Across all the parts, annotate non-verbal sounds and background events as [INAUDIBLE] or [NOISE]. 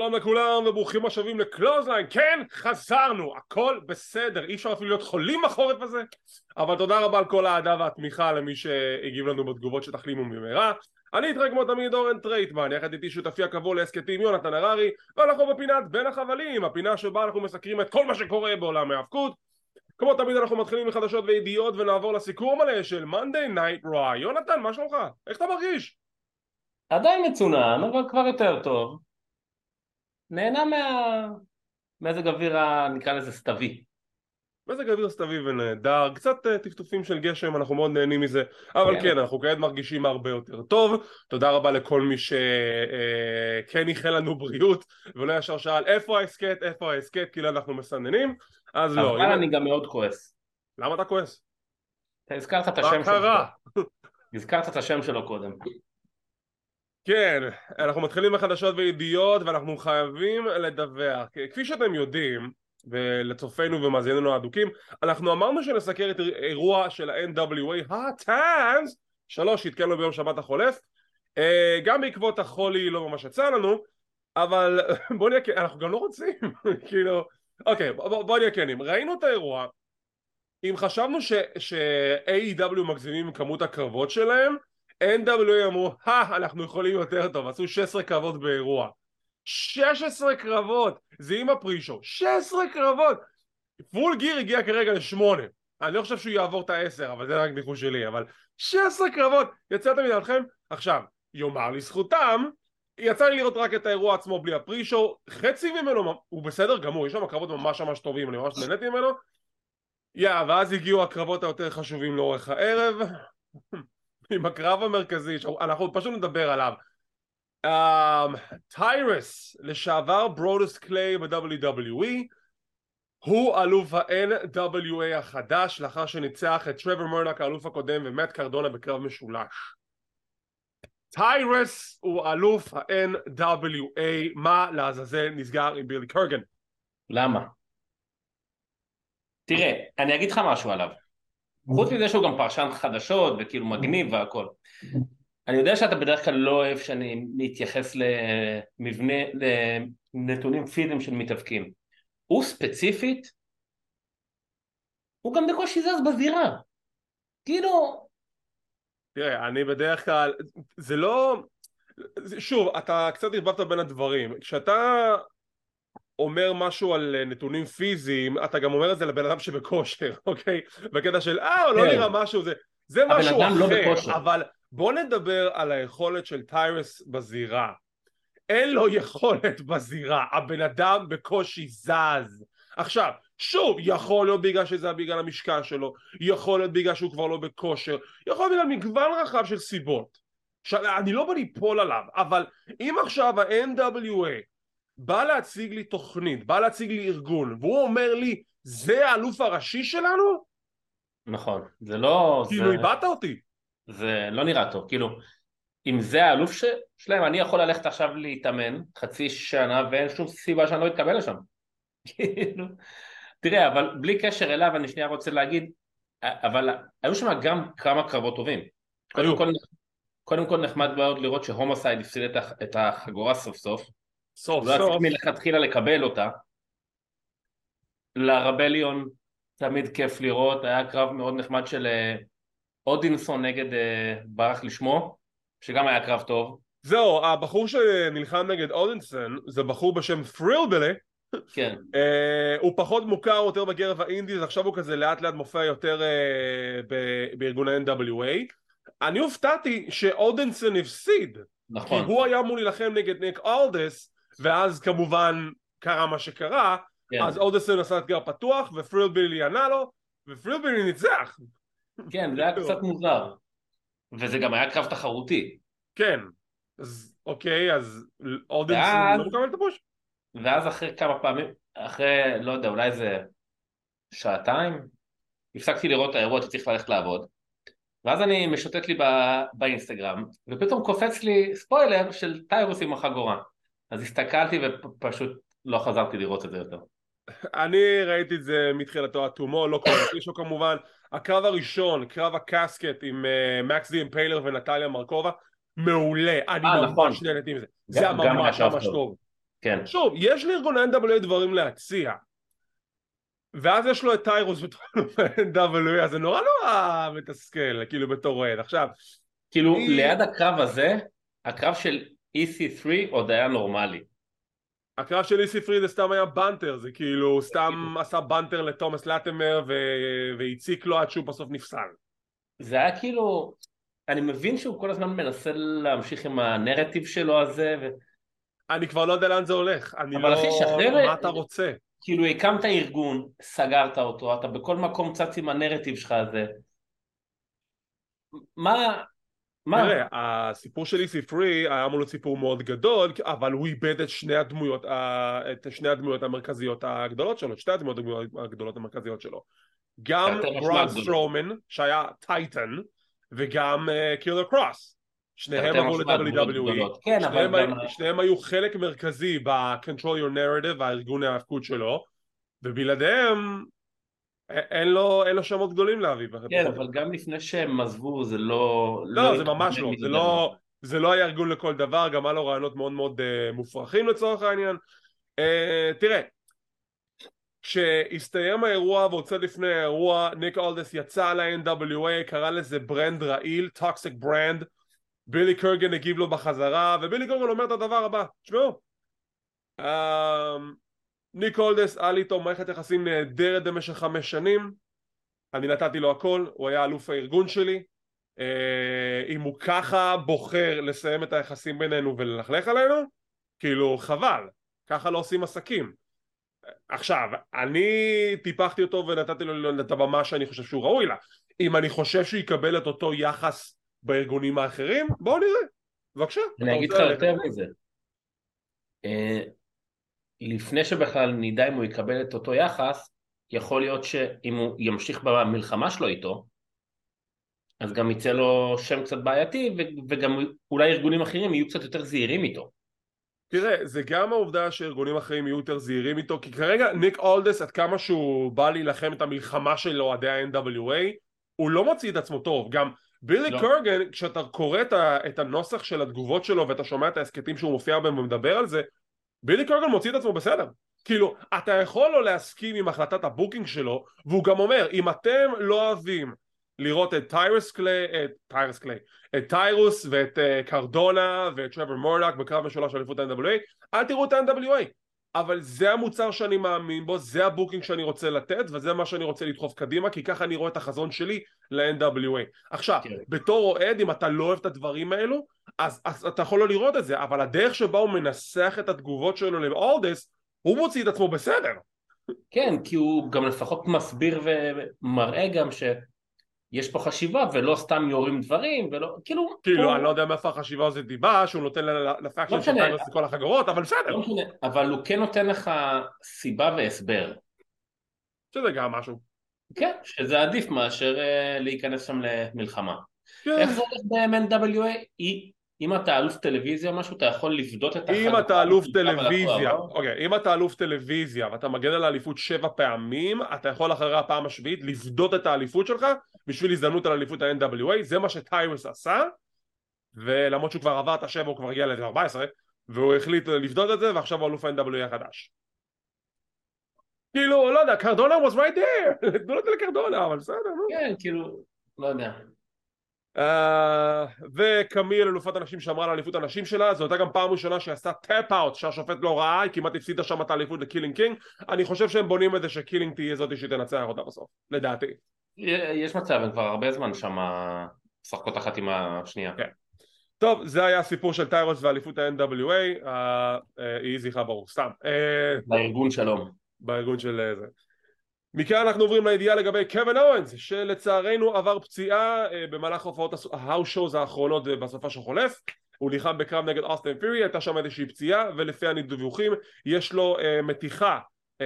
שלום לכולם וברוכים השבים לקלוזליין, כן חזרנו, הכל בסדר, אי אפשר אפילו להיות חולים בחורף הזה אבל תודה רבה על כל האהדה והתמיכה למי שהגיב לנו בתגובות שתחלימו במהרה אני איתכם כמו תמיד אורן טרייטמן, יחד איתי שותפי הקבוע להסכתים יונתן הררי ואנחנו בפינת בין החבלים, הפינה שבה אנחנו מסקרים את כל מה שקורה בעולם ההאבקות כמו תמיד אנחנו מתחילים מחדשות וידיעות ונעבור לסיקור מלא של Monday Night Raw יונתן, מה שלומך? איך אתה מרגיש? עדיין מצונן, אבל כבר יותר טוב. נהנה מהמזג אוויר נקרא לזה סתווי. מזג אוויר סתווי ונהדר, קצת uh, טפטופים של גשם, אנחנו מאוד נהנים מזה, אבל כן, כן אנחנו כעת מרגישים הרבה יותר טוב. תודה רבה לכל מי שכן uh, איחל לנו בריאות, ולא ישר שאל איפה ההסכת, איפה ההסכת, כאילו אנחנו מסננים, אז לא. אבל אני גם מאוד כועס. למה אתה כועס? אתה הזכרת את השם שלו. הזכרת את השם שלו קודם. כן, אנחנו מתחילים בחדשות וידיעות ואנחנו חייבים לדווח. כפי שאתם יודעים, ולצופינו ומאזיננו האדוקים, אנחנו אמרנו שנסקר את אירוע של ה-NWA, הטאנס, שלוש שהתקלנו ביום שבת החולף, אה, גם בעקבות החולי לא ממש יצא לנו, אבל [LAUGHS] בואו נהיה כנים, אנחנו גם לא רוצים, [LAUGHS] כאילו, אוקיי, בואו בוא נהיה כנים, ראינו את האירוע, אם חשבנו ש-AEW מגזימים עם כמות הקרבות שלהם, NWA אמרו, הא, אנחנו יכולים יותר טוב, עשו 16 קרבות באירוע. 16 קרבות! זה עם הפרישו. 16 קרבות! פול גיר הגיע כרגע לשמונה. אני לא חושב שהוא יעבור את העשר, אבל זה רק ניחוש שלי, אבל 16 קרבות! יצאתם מדעתכם? עכשיו, יאמר לזכותם, יצא לי לראות רק את האירוע עצמו בלי הפרישו, חצי ממנו הוא בסדר גמור, יש שם קרבות ממש ממש טובים, אני ממש נהניתי ממנו. יא, yeah, ואז הגיעו הקרבות היותר חשובים לאורך הערב. עם הקרב המרכזי, אנחנו פשוט נדבר עליו. טיירס, um, לשעבר ברודוס קליי ב-WWE, הוא אלוף ה-NWA החדש לאחר שניצח את טרוור מרנק האלוף הקודם ומט קרדונה בקרב משולש. טיירס הוא אלוף ה-NWA, מה לעזאזל נסגר עם בילי קרגן? למה? תראה, אני אגיד לך משהו עליו. חוץ מזה שהוא גם פרשן חדשות וכאילו מגניב והכל. אני יודע שאתה בדרך כלל לא אוהב שאני מתייחס למבנה, לנתונים פיזיים של מתאבקים. הוא ספציפית, הוא גם בקושי זז בזירה. כאילו... תראה, אני בדרך כלל, זה לא... שוב, אתה קצת ערבבת בין הדברים. כשאתה אומר משהו על אה, נתונים פיזיים, אתה גם אומר את זה לבן אדם שבכושר, [LAUGHS] אוקיי? בקטע של אה, הוא לא כן. נראה משהו, זה, זה משהו לא אחר, לא אבל בוא נדבר על היכולת של טיירס בזירה. אין לו יכולת בזירה, הבן אדם בקושי זז. עכשיו, שוב, יכול להיות בגלל שזה בגלל המשקל שלו, יכול להיות בגלל שהוא כבר לא בכושר, יכול להיות בגלל מגוון רחב של סיבות. עכשיו, אני לא בא ליפול עליו, אבל אם עכשיו ה-NWA בא להציג לי תוכנית, בא להציג לי ארגון, והוא אומר לי, זה האלוף הראשי שלנו? נכון, זה לא... כאילו. איבדת אותי. זה לא נראה טוב, כאילו, אם זה האלוף ש... שלהם, אני יכול ללכת עכשיו להתאמן חצי שנה ואין שום סיבה שאני לא אתקבל לשם. [LAUGHS] כאילו, תראה, אבל בלי קשר אליו, אני שנייה רוצה להגיד, אבל היו שם גם כמה קרבות טובים. קודם כל, קודם כל נחמד מאוד לראות שהומוסייד הפסיד את החגורה סוף סוף. סוף סוף. לא צריך מלכתחילה לקבל אותה. לרבליון תמיד כיף לראות, היה קרב מאוד נחמד של אה, אודינסון נגד אה, ברח לשמו, שגם היה קרב טוב. זהו, הבחור שנלחם נגד אודינסון זה בחור בשם פרילבלה כן. uh, הוא פחות מוכר יותר בקרב האינדיז, עכשיו הוא כזה לאט לאט מופיע יותר uh, בארגון ה-NWA. אני הופתעתי שאודינסון הפסיד. נכון. כי הוא היה אמור להילחם נגד ניק אלדס, ואז כמובן קרה מה שקרה, כן. אז אודסון עשה אתגר פתוח ופרילבילי ענה לו, ופרילבילי ניצח. כן, זה היה [LAUGHS] קצת מוזר. וזה גם היה קרב תחרותי. כן, אז אוקיי, אז אודסון לא מקבל את הפוש? ואז אחרי כמה פעמים, אחרי, לא יודע, אולי איזה שעתיים, הפסקתי לראות את האירוע, הייתי צריך ללכת לעבוד. ואז אני משוטט לי באינסטגרם, ופתאום קופץ לי ספוילר של טיירוס עם החגורה. אז הסתכלתי ופשוט לא חזרתי לראות את זה יותר. אני ראיתי את זה מתחילתו עד תומו, לא כל הפישו כמובן. הקרב הראשון, קרב הקסקט עם uh, מקס די אמפיילר ונטליה מרקובה, מעולה. אני 아, אה, ממש נכון. נהניתי עם זה. היה ממש ממש טוב. כן. שוב, יש לארגון ה-NWA דברים להציע. ואז יש לו את טיירוס בתור NWA, אז זה נורא נורא מתסכל, כאילו בתור אוהד. עכשיו... כאילו. ליד הקרב הזה, הקרב של EC3 עוד היה נורמלי. הקרב של EC3 זה סתם היה בנטר, זה כאילו סתם עשה בנטר לתומאס לאטמר והציק לו עד שהוא בסוף נפסל. זה היה כאילו, אני מבין שהוא כל הזמן מנסה להמשיך עם הנרטיב שלו הזה ו... אני כבר לא יודע לאן זה הולך, אני אבל לא... אחי, שחרר... מה אתה רוצה? כאילו הקמת ארגון, סגרת אותו, אתה בכל מקום צץ עם הנרטיב שלך הזה. מה... מה? תראה, הסיפור של EC3 היה אמור להיות סיפור מאוד גדול, אבל הוא איבד את שני הדמויות, את שני הדמויות המרכזיות הגדולות שלו, שתי הדמויות הגדולות המרכזיות שלו. גם בראון סטרומן, שהיה טייטן, וגם קילר uh, קרוס. שניהם עברו ל-WWE, כן, שניהם, גם... שניהם היו חלק מרכזי ב-Control Your Narrative, הארגון ההאבקות שלו, ובלעדיהם אין לו, אין לו שמות גדולים להביא. כן, אבל גם לפני שהם עזבו זה לא... לא, לא זה ממש לא, זה לא, זה לא היה ארגון לכל דבר, גם היה לו רעיונות מאוד מאוד uh, מופרכים לצורך העניין. Uh, תראה, כשהסתיים האירוע ועוד קצת לפני האירוע, ניק אולדיס יצא ל-NWA, קרא לזה brand רעיל, toxic brand, בילי קורגן הגיב לו בחזרה, ובילי קורגן אומר את הדבר הבא, תשמעו, uh, ניק אולדיס היה לי איתו מערכת יחסים נהדרת במשך חמש שנים, אני נתתי לו הכל, הוא היה אלוף הארגון שלי, uh, אם הוא ככה בוחר לסיים את היחסים בינינו וללכלך עלינו, כאילו חבל, ככה לא עושים עסקים. עכשיו, אני טיפחתי אותו ונתתי לו את הבמה שאני חושב שהוא ראוי לה. אם אני חושב שהוא יקבל את אותו יחס בארגונים האחרים, בואו נראה. בבקשה. אני אגיד לך יותר מזה. לפני שבכלל נדע אם הוא יקבל את אותו יחס, יכול להיות שאם הוא ימשיך במלחמה שלו איתו, אז גם יצא לו שם קצת בעייתי, וגם אולי ארגונים אחרים יהיו קצת יותר זהירים איתו. תראה, זה גם העובדה שארגונים אחרים יהיו יותר זהירים איתו, כי כרגע ניק אולדיס, עד כמה שהוא בא להילחם את המלחמה של אוהדי ה-NWA, הוא לא מוציא את עצמו טוב. גם בילי לא. קורגן, כשאתה קורא את הנוסח של התגובות שלו ואתה שומע את ההסכתים שהוא מופיע בהם ומדבר על זה, בילי קורגן מוציא את עצמו בסדר. כאילו, אתה יכול לא להסכים עם החלטת ה booking שלו, והוא גם אומר, אם אתם לא אוהבים לראות את טיירוס קליי, את טיירוס קליי, את טיירוס ואת uh, קרדונה ואת טרבור מרדוק בקרב משולש אליפות ה-NWA, אל תראו את ה-NWA. אבל זה המוצר שאני מאמין בו, זה ה booking שאני רוצה לתת, וזה מה שאני רוצה לדחוף קדימה, כי ככה אני רואה את החזון שלי ל-NWA. עכשיו, כן. בתור אוהד, אם אתה לא אוהב את הדברים האלו, אז, אז אתה יכול לא לראות את זה, אבל הדרך שבה הוא מנסח את התגובות שלו לאולדיס, הוא מוציא את עצמו בסדר. כן, כי הוא גם לפחות מסביר ומראה גם ש... יש פה חשיבה ולא סתם יורים דברים ולא כאילו כאילו פה... אני לא יודע מאיפה החשיבה הזאת דיבה שהוא נותן לפאקשן לא של טיירוס כל החגורות אבל בסדר. לא משנה, אבל הוא כן נותן לך סיבה והסבר. שזה גם משהו. כן שזה עדיף מאשר uh, להיכנס שם למלחמה. כן. איך זה הולך ב-MNWA? אם אתה אלוף טלוויזיה משהו, אתה יכול לפדות את החגורה. אם אתה אלוף טלוויזיה, אוקיי, אם אתה אלוף טלוויזיה ואתה מגן על האליפות שבע פעמים, אתה יכול אחרי הפעם השביעית לפדות את האליפות שלך בשביל הזדמנות על אליפות ה-NWA, זה מה שטיירוס עשה, ולמרות שהוא כבר עבר את השבע הוא כבר הגיע ל-14, והוא החליט לפדות את זה, ועכשיו הוא אלוף ה-NWA החדש. כאילו, לא יודע, קרדונה was right there, [LAUGHS] תנו את זה לקרדונה, אבל בסדר, נו. כן, כאילו, לא יודע. Uh, וקמיל אלופת הנשים ששמרה על אליפות הנשים שלה זו הייתה גם פעם ראשונה שעשתה tap out שהשופט לא ראה היא כמעט הפסידה שם את האליפות לקילין קינג אני חושב שהם בונים את זה שקילין תהיה זאתי שתנצח אותה בסוף לדעתי. יש מצב הם כבר הרבה זמן שם משחקות אחת עם השנייה. כן. טוב זה היה הסיפור של טיירוס ואליפות ה-NWA יהי זכרה ברור סתם. בארגון שלום. בארגון של זה מכאן אנחנו עוברים לידיעה לגבי קווין אוונס שלצערנו עבר פציעה אה, במהלך הופעות ה house האחרונות אה, בסופ"ש החולף הוא נלחם בקרב נגד אוסטן פירי הייתה שם איזושהי פציעה ולפי הדיווחים יש לו uh, מתיחה uh,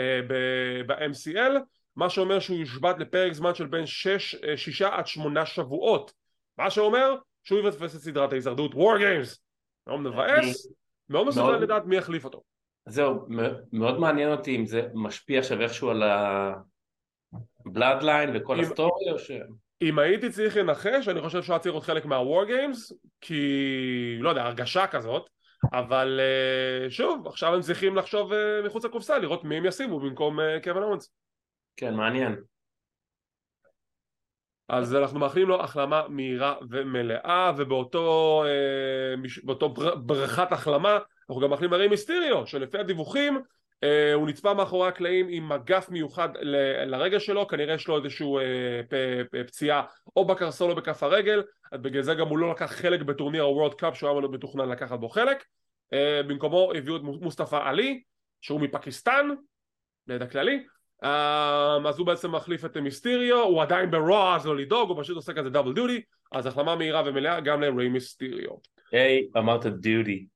ב-MCL מה שאומר שהוא יושבת לפרק זמן של בין 6, 6 עד 8 שבועות. מה שאומר שהוא יפספס את סדרת ההישרדות War Games מאוד מבאס מאוד מסקרן לדעת מי יחליף אותו. זהו מאוד מעניין אותי אם זה משפיע עכשיו איכשהו על ה... Bloodline וכל ה story או ש... אם הייתי צריך לנחש אני חושב שהוא היה צריך להיות חלק מה War Games כי לא יודע הרגשה כזאת אבל אה, שוב, עכשיו הם צריכים לחשוב אה, מחוץ לקופסה, לראות מי הם ישימו במקום אה, קווין אורנס. כן, מעניין. אז אנחנו מאחלים לו החלמה מהירה ומלאה, ובאותו אה, באותו בר, ברכת החלמה, אנחנו גם מאחלים לריי מיסטיריו, שלפי הדיווחים הוא נצפה מאחורי הקלעים עם מגף מיוחד לרגל שלו, כנראה יש לו איזשהו אה, פציעה או בקרסול או בכף הרגל, אז בגלל זה גם הוא לא לקח חלק בטורניר ה World Cup שהוא היה אמור מתוכנן לקחת בו חלק. אה, במקומו הביאו את מוסטפא עלי, שהוא מפקיסטן, לידע כללי. אה, אז הוא בעצם מחליף את מיסטיריו, הוא עדיין ב Raw אז לא לדאוג, הוא פשוט עושה כזה double duty, אז החלמה מהירה ומלאה גם לריי מיסטיריו. היי, אמרת דיוטי.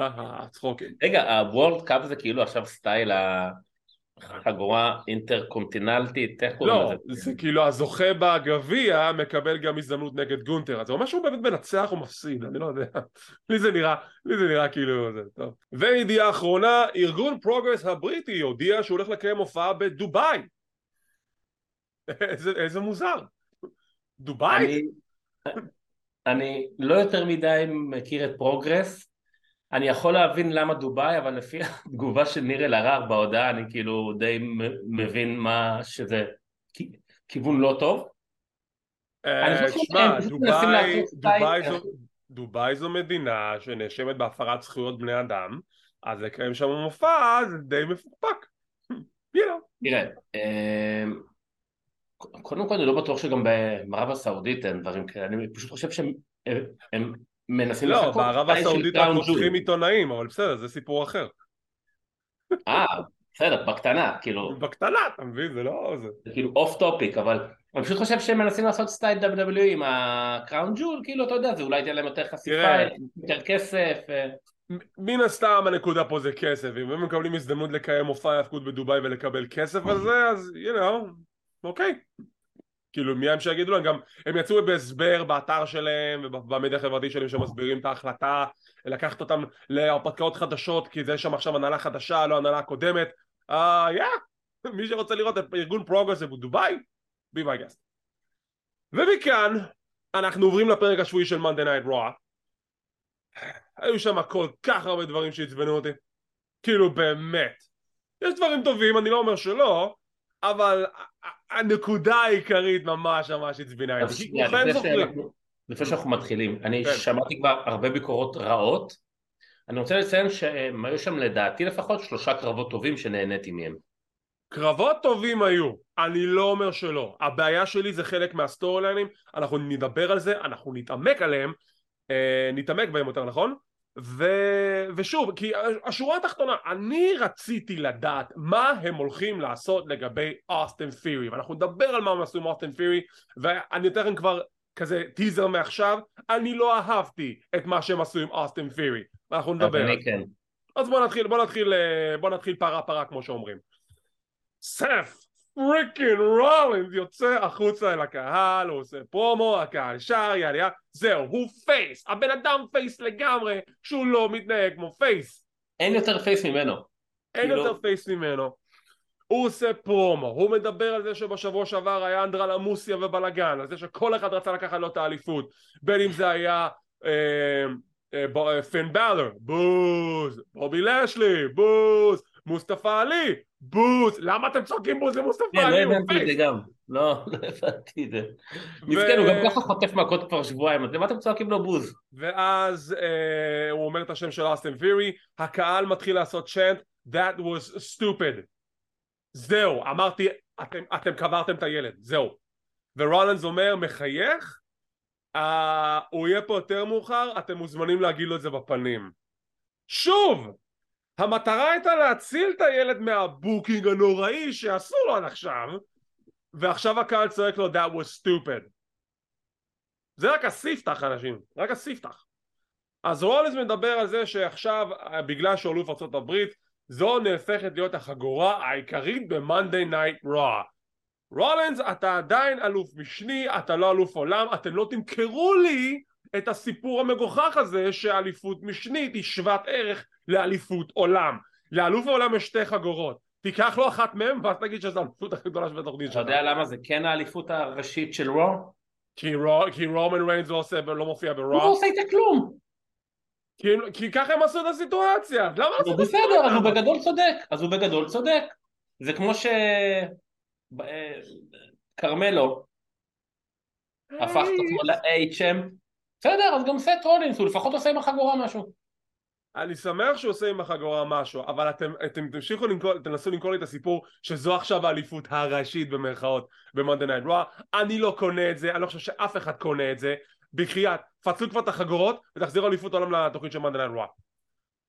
אהה, צחוקים. רגע, ה World Cup זה כאילו עכשיו סטייל החגורה אינטרקונטינלטית, איך קוראים לא, לזה? זה כאילו הזוכה בגביע מקבל גם הזדמנות נגד גונטר, אז זה אומר שהוא באמת מנצח או מפסיד, אני לא יודע. לי זה נראה, לי זה נראה כאילו זה, טוב. וידיעה אחרונה, ארגון פרוגרס הבריטי הודיע שהוא הולך לקיים הופעה בדובאי. איזה, איזה מוזר. דובאי? אני, אני לא יותר מדי מכיר את פרוגרס, אני יכול להבין למה דובאי, אבל לפי התגובה של ניר אלהרר בהודעה, אני כאילו די מבין מה שזה כיוון לא טוב. אה, שמע, דובאי, זו, מדינה שנאשמת בהפרת זכויות בני אדם, אז לקיים שם מופע זה די מפוקפק. [LAUGHS] תראה, אמ, קודם כל אני לא בטוח שגם בערב הסעודית אין דברים כאלה, אני פשוט חושב שהם הם- הם מנסים לא, לחקות בערב סטייל של הסעודית רוצחים ג'ול. עיתונאים, אבל בסדר, זה סיפור אחר. אה, בסדר, בקטנה, כאילו, בקטנה, אתה מבין? זה לא... זה... זה כאילו off topic, אבל אני פשוט חושב שהם מנסים לעשות סטייל WWE עם הקראון ג'ול, כאילו, אתה יודע, זה אולי ייתן להם יותר חשיפה. יותר כסף. אה. מן הסתם הנקודה פה זה כסף, אם הם מקבלים הזדמנות לקיים מופע ההאבקות בדובאי ולקבל כסף על זה, אז you know, אוקיי. כאילו מי הם שיגידו להם, גם הם יצאו בהסבר באתר שלהם ובמדיה החברתית שלהם שמסבירים את ההחלטה לקחת אותם להרפתקאות חדשות כי זה שם עכשיו הנהלה חדשה, לא הנהלה קודמת, אה, יא, מי שרוצה לראות את ארגון פרוגרס בדובאי, be my guest. ומכאן אנחנו עוברים לפרק השבועי של Monday Night Raw. היו שם כל כך הרבה דברים שעצבנו אותי. כאילו באמת. יש דברים טובים, אני לא אומר שלא אבל ה- הנקודה העיקרית ממש ממש לפני שאנחנו- לפני שאנחנו מתחילים, אני כן. שמעתי כבר הרבה ביקורות רעות, אני רוצה לציין שהם היו שם לדעתי לפחות שלושה קרבות טובים שנהניתי מהם. קרבות טובים היו, אני לא אומר שלא. הבעיה שלי זה חלק מהסטורי ליינים, אנחנו נדבר על זה, אנחנו נתעמק עליהם, אה, נתעמק בהם יותר נכון? ו... ושוב, כי השורה התחתונה, אני רציתי לדעת מה הם הולכים לעשות לגבי אוסטן פירי, ואנחנו נדבר על מה הם עשו עם אוסטן פירי, ואני אתן לכם כבר כזה טיזר מעכשיו, אני לא אהבתי את מה שהם עשו עם אוסטן פירי, ואנחנו נדבר על זה. כן. אז בוא נתחיל, בוא נתחיל, אה, בוא נתחיל פרה פרה כמו שאומרים. סת' freakin' רולינס יוצא החוצה אל הקהל, הוא עושה פרומו, הקהל שר, יאללה יאללה, זהו, הוא face, הבן אדם face לגמרי, שהוא לא מתנהג כמו face, אין יותר face ממנו. אין כאילו- יותר face ממנו. הוא עושה פרומו, הוא מדבר על זה שבשבוע שעבר היה אנדרלמוסיה ובלאגן, על זה שכל אחד רצה לקחת לו את האליפות, בין אם זה היה אה, אה, אה, פין בלר, בוז, בובי לשלי, בוז, מוסטפא עלי, בוז, למה אתם צועקים בוז למוסטפא כן, לא עלי? הוא הבנתי את זה. גם. לא, [LAUGHS] לא הבנתי את זה. מסכן, הוא גם ככה חוטף מכות כבר שבועיים, למה אתם צועקים לו בוז? ואז אה, הוא אומר את השם של אסטן פירי, הקהל מתחיל לעשות צ'אנט, that was stupid. זהו, אמרתי, אתם, אתם קברתם את הילד, זהו. ורולנס אומר, מחייך, אה, הוא יהיה פה יותר מאוחר, אתם מוזמנים להגיד לו את זה בפנים. שוב, המטרה הייתה להציל את הילד מהבוקינג הנוראי שעשו לו עד עכשיו, ועכשיו הקהל צועק לו, that was stupid. זה רק הספתח אנשים, רק הספתח. אז רולינס מדבר על זה שעכשיו בגלל ארצות הברית זו נהפכת להיות החגורה העיקרית ב-Monday Night Raw. רולינס אתה עדיין אלוף משני, אתה לא אלוף עולם, אתם לא תמכרו לי את הסיפור המגוחך הזה שאליפות משנית היא שוות ערך לאליפות עולם. לאלוף העולם יש שתי חגורות, תיקח לו אחת מהם ואז תגיד שזו האליפות הכי גדולה של התוכנית אתה שלך. יודע למה זה כן האליפות הראשית של רו? כי, רו, כי רומן ריינס לא, עושה, לא מופיע הוא לא. עושה איתה כלום. כי, כי ככה הם עשו את הסיטואציה, למה לעשות את בסדר, אז הוא הסיטואציה? בגדול צודק, אז הוא בגדול צודק. זה כמו ש... אה, כרמלו הפך את עצמו ל-HM, בסדר, אז גם סט רולינס, הוא לפחות עושה עם החגורה משהו. אני שמח שהוא עושה עם החגורה משהו, אבל אתם, אתם תמשיכו למכור, תנסו למכור לי את הסיפור שזו עכשיו האליפות הראשית במרכאות ב-Monday Night אני לא קונה את זה, אני לא חושב שאף אחד קונה את זה, בחייאת, פצלו כבר את החגורות ותחזירו אליפות העולם לתוכנית של Monday Night Raw.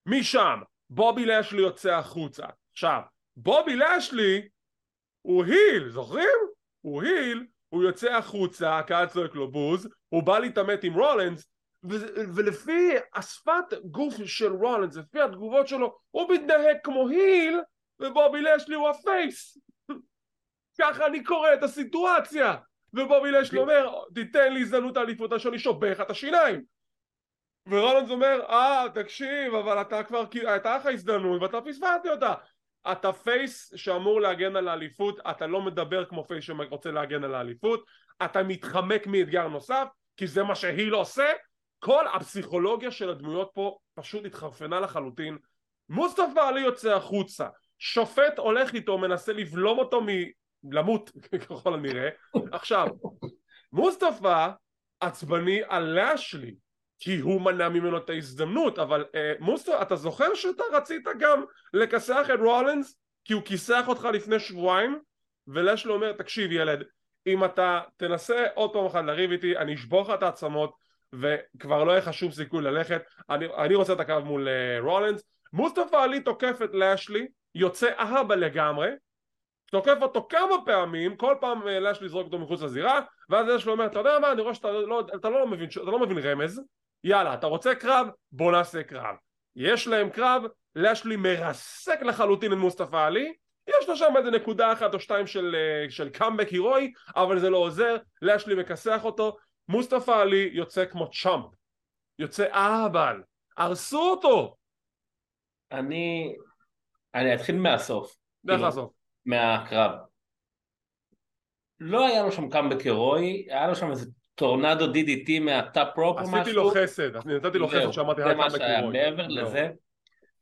משם, בובי לשלי יוצא החוצה. עכשיו, בובי לשלי הוא היל, זוכרים? הוא היל, הוא יוצא החוצה, הקהל צועק לו בוז, הוא בא להתעמת עם רולנס, ו- ולפי השפת גוף של רולנס, לפי התגובות שלו, הוא מתנהג כמו היל, ובובי לשלי הוא הפייס. [LAUGHS] ככה אני קורא את הסיטואציה. ובובי לשלי אומר, תיתן לי הזדמנות האליפות שאני שובך את השיניים. ורולנס אומר, אה, תקשיב, אבל אתה כבר, הייתה לך הזדמנות ואתה פספסתי אותה. אתה face שאמור להגן על האליפות, אתה לא מדבר כמו face שרוצה להגן על האליפות, אתה מתחמק מאתגר נוסף, כי זה מה ש heel עושה. כל הפסיכולוגיה של הדמויות פה פשוט התחרפנה לחלוטין. מוסטפא עלי יוצא החוצה, שופט הולך איתו, מנסה לבלום אותו מלמות [LAUGHS] ככל הנראה. עכשיו, מוסטפא עצבני על לאשלי, כי הוא מנע ממנו את ההזדמנות, אבל אה, מוסטפא, אתה זוכר שאתה רצית גם לכסח את רולנס? כי הוא כיסח אותך לפני שבועיים, ולאשלי אומר, תקשיב ילד, אם אתה תנסה עוד פעם אחת לריב איתי, אני אשבור לך את העצמות, וכבר לא יהיה לך שום סיכוי ללכת, אני, אני רוצה את הקרב מול uh, רולנס. מוסטפא עלי תוקף את לאשלי, יוצא אהבה לגמרי, תוקף אותו כמה פעמים, כל פעם uh, לאשלי זורק אותו מחוץ לזירה, ואז לאשלי אומר, אתה יודע מה, אני רואה שאתה לא, אתה לא, מבין, אתה לא מבין רמז, יאללה, אתה רוצה קרב? בוא נעשה קרב. יש להם קרב, לאשלי מרסק לחלוטין את מוסטפא עלי, יש לו שם איזה נקודה אחת או שתיים של, uh, של קאמבק הירואי, אבל זה לא עוזר, לאשלי מכסח אותו, מוסטפא עלי יוצא כמו צ'אמפ, יוצא אהבל, הרסו אותו! אני... אני אתחיל מהסוף. דרך כאילו, הסוף. מהקרב. לא היה לו שם קאמבק הירואי, היה לו שם איזה tornado DDT מה top rope או משהו. עשיתי לו חסד, אני נתתי לו חסד שאמרתי זה רק מהקאמבק שהיה. הירואי. מעבר זהו. לזה,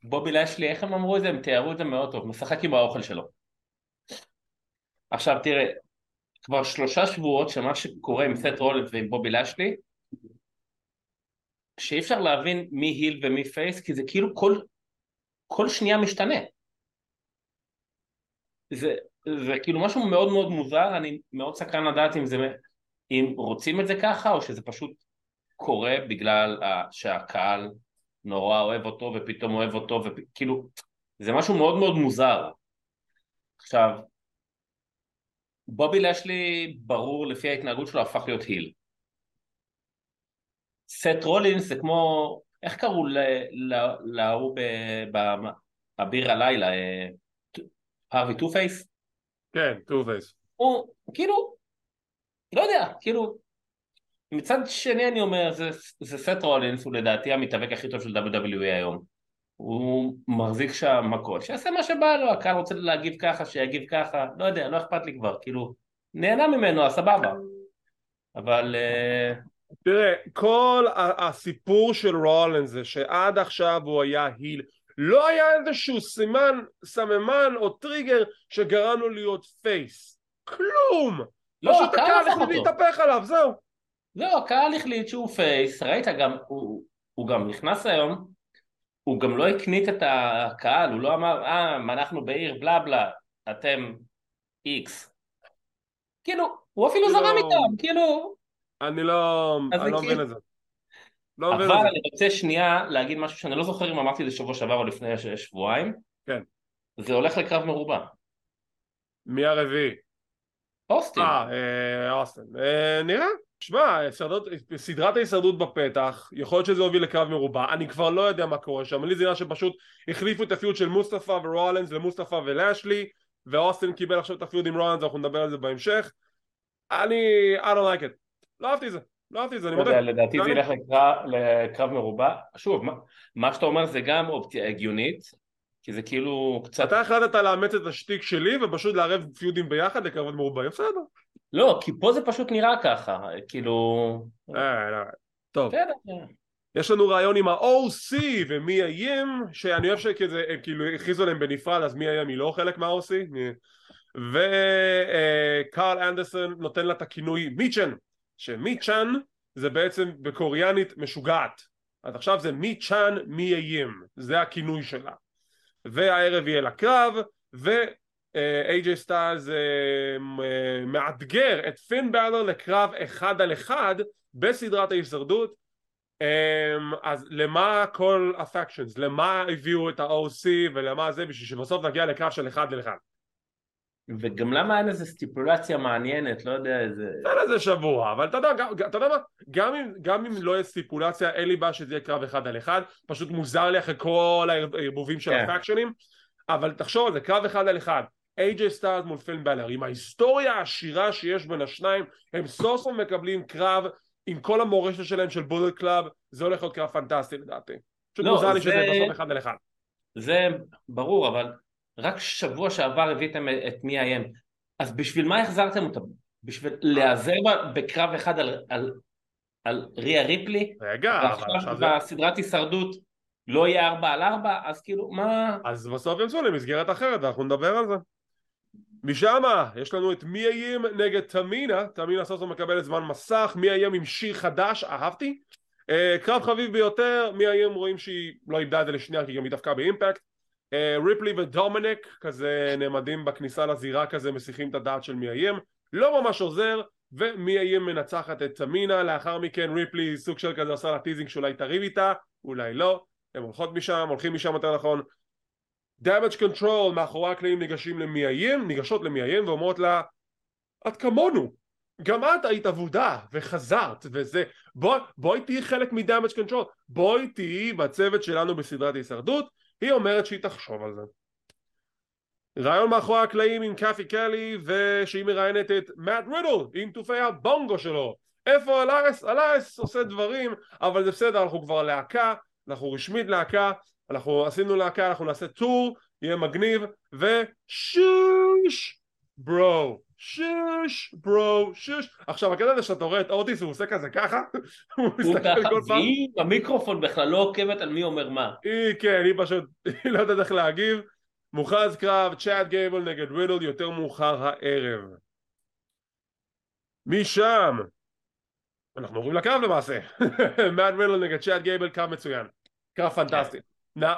בובי לשלי, איך הם אמרו את זה? הם תיארו את זה מאוד טוב, משחק עם האוכל שלו. עכשיו תראה, כבר שלושה שבועות שמה שקורה עם סט רולנס ועם בובי לשלי, שאי אפשר להבין מי היל ומי פייס, כי זה כאילו כל, כל שנייה משתנה. זה, זה כאילו משהו מאוד מאוד מוזר, אני מאוד סקרן לדעת אם זה, אם רוצים את זה ככה, או שזה פשוט קורה בגלל שהקהל נורא אוהב אותו ופתאום אוהב אותו, וכאילו, זה משהו מאוד מאוד מוזר. עכשיו, בובי לשלי, ברור לפי ההתנהגות שלו, הפך להיות היל. סט רולינס זה כמו, איך קראו להוא ב- ב- באביר הלילה, אה, הרווי Two Face? כן, Two Face. הוא כאילו, לא יודע, כאילו, מצד שני אני אומר, זה, זה סט רולינס, הוא לדעתי המתאבק הכי טוב של WWE היום. הוא מחזיק שם מכות, שיעשה מה שבא לו, הקהל רוצה להגיב ככה, שיגיב ככה, לא יודע, לא אכפת לי כבר, כאילו, נהנה ממנו, אז סבבה. אבל אה, תראה, כל הסיפור של רולנס זה שעד עכשיו הוא היה heel, לא היה איזשהו סימן, סממן או טריגר שגרם לו להיות face. כלום! לא, פשוט הקהל החליט. להתהפך עליו, זהו. לא, הקהל החליט שהוא face, ראית גם, הוא, הוא גם נכנס היום, הוא גם לא הקניט את הקהל, הוא לא אמר, אה, אנחנו בעיר בלה בלה, אתם איקס. כאילו, הוא אפילו כאילו- זרם איתם, כאילו, אני לא, אני זה לא מבין כאילו- את זה. לא אבל. אני רוצה שנייה להגיד משהו שאני לא זוכר אם אמרתי את זה שבוע שעבר או לפני שבועיים. כן. זה הולך לקרב מרובע. מי הרביעי? אוסטין. אה, אה, אוסטן. אה, נראה. שמע, סדרת ההישרדות בפתח, יכול להיות שזה הוביל לקרב מרובע, אני כבר לא יודע מה קורה שם, לי זה נראה שפשוט החליפו את הפיוט של מוסטפא ורולנס למוסטפא ולאשלי, ואוסטן קיבל עכשיו את הפיוט עם רולנס, אנחנו נדבר על זה בהמשך. אני, I don't like it. לא אהבתי את זה. לא אהבתי את זה, אני מודה. לדעתי זה ילך לקרב- מרובע. שוב, מה- מה שאתה אומר זה גם אופציה הגיונית, כי זה כאילו קצת... אתה החלטת לאמץ את השטיק שלי ופשוט לערב פיודים ביחד לקרבות מרובעים, בסדר. לא, כי פה זה פשוט נראה ככה, כאילו... אה, לא. טוב. בסדר. יש לנו רעיון עם ה-OC ומי איים, שאני אוהב שכזה, הם כאילו הכריזו עליהם בנפרד, אז מי איים היא לא חלק מה-OC, וקרל אנדרסון נותן לה את הכינוי מיצ'ן, שמיצ'ן זה בעצם בקוריאנית משוגעת, אז עכשיו זה מי צ'אן מי איים, זה הכינוי שלה, והערב יהיה לה קרב, ו-AJ סטיילס מאתגר את פין באלר לקרב אחד על אחד בסדרת ההישרדות אז למה כל הפקשנס? למה הביאו את ה-OC ולמה זה בשביל שבסוף נגיע לקרב של אחד לאחד? וגם למה אין איזה סטיפולציה מעניינת, לא יודע איזה... אין איזה שבוע, אבל אתה יודע, אתה יודע מה? גם אם, גם אם לא יהיה סטיפולציה, אין לי בעיה שזה יהיה קרב אחד על אחד, פשוט מוזר לי אחרי כל הערבובים של כן. הפקשנים, אבל תחשוב על זה, קרב אחד על אחד, AJ סטיילס מול פין באלור, עם ההיסטוריה העשירה שיש בין השניים, הם סוף סוף מקבלים קרב עם כל המורשת שלהם של בולט קלאב, זה הולך להיות קרב פנטסטי לדעתי. פשוט לא, מוזר לי שזה בסוף אחד על אחד. זה ברור, אבל רק שבוע שעבר הבאתם את מיה ים. אז בשביל מה החזרתם אותם? בשביל להיעזר בקרב אחד על, על, על ריה ריפלי? רגע, אבל עכשיו זה... בסדרת הישרדות לא יהיה ארבע על ארבע, אז כאילו, מה... אז בסוף ימצאו למסגרת אחרת, אנחנו נדבר על זה. משם יש לנו את מיה ים נגד תמינה, תמינה סוף סוף מקבלת זמן מסך, מיה ים עם שיר חדש, אהבתי. אה, קרב חביב ביותר, מיה ים רואים שהיא לא איבדה את זה לשנייה כי גם היא דווקא באימפקט. אה, ריפלי ודומניק כזה נעמדים בכניסה לזירה כזה מסיחים את הדעת של מיה ים, לא ממש עוזר, ומיה ים מנצחת את תמינה, לאחר מכן ריפלי סוג של כזה עושה לה teasing שאולי תריב איתה, אולי לא, הם הולכות משם, הולכים משם יותר נכון, damage control מאחורי הקלעים ניגשים למיה ים, ניגשות למיה ים ואומרות לה את כמונו גם את היית אבודה וחזרת וזה. בואי בוא תהיי חלק מ damage control בואי תהיי בצוות שלנו בסדרת הישרדות. היא אומרת שהיא תחשוב על זה. ריאיון מאחורי הקלעים עם קאתי קלי ושהיא מראיינת את מאט רידל עם תופי הבונגו שלו. איפה אלייס? אלייס עושה דברים אבל זה בסדר אנחנו כבר להקה אנחנו רשמית להקה אנחנו עשינו להקה, אנחנו נעשה טור, יהיה מגניב, ושוש ברו, שוש ברו, שוש. עכשיו הקטע הזה שאתה רואה את אוטיס הוא עושה כזה ככה, [LAUGHS] הוא מסתכל כל פעם. והיא במיקרופון בכלל לא עוקבת על מי אומר מה. היא כן, היא פשוט, [LAUGHS] היא לא יודעת איך להגיב. מוכרז קרב, צ'אט גייבל נגד רידל יותר מאוחר הערב. משם אנחנו עוברים לקרב למעשה. [LAUGHS] מאט רידל נגד צ'אד גייבל, קרב מצוין. קרב פנטסטי.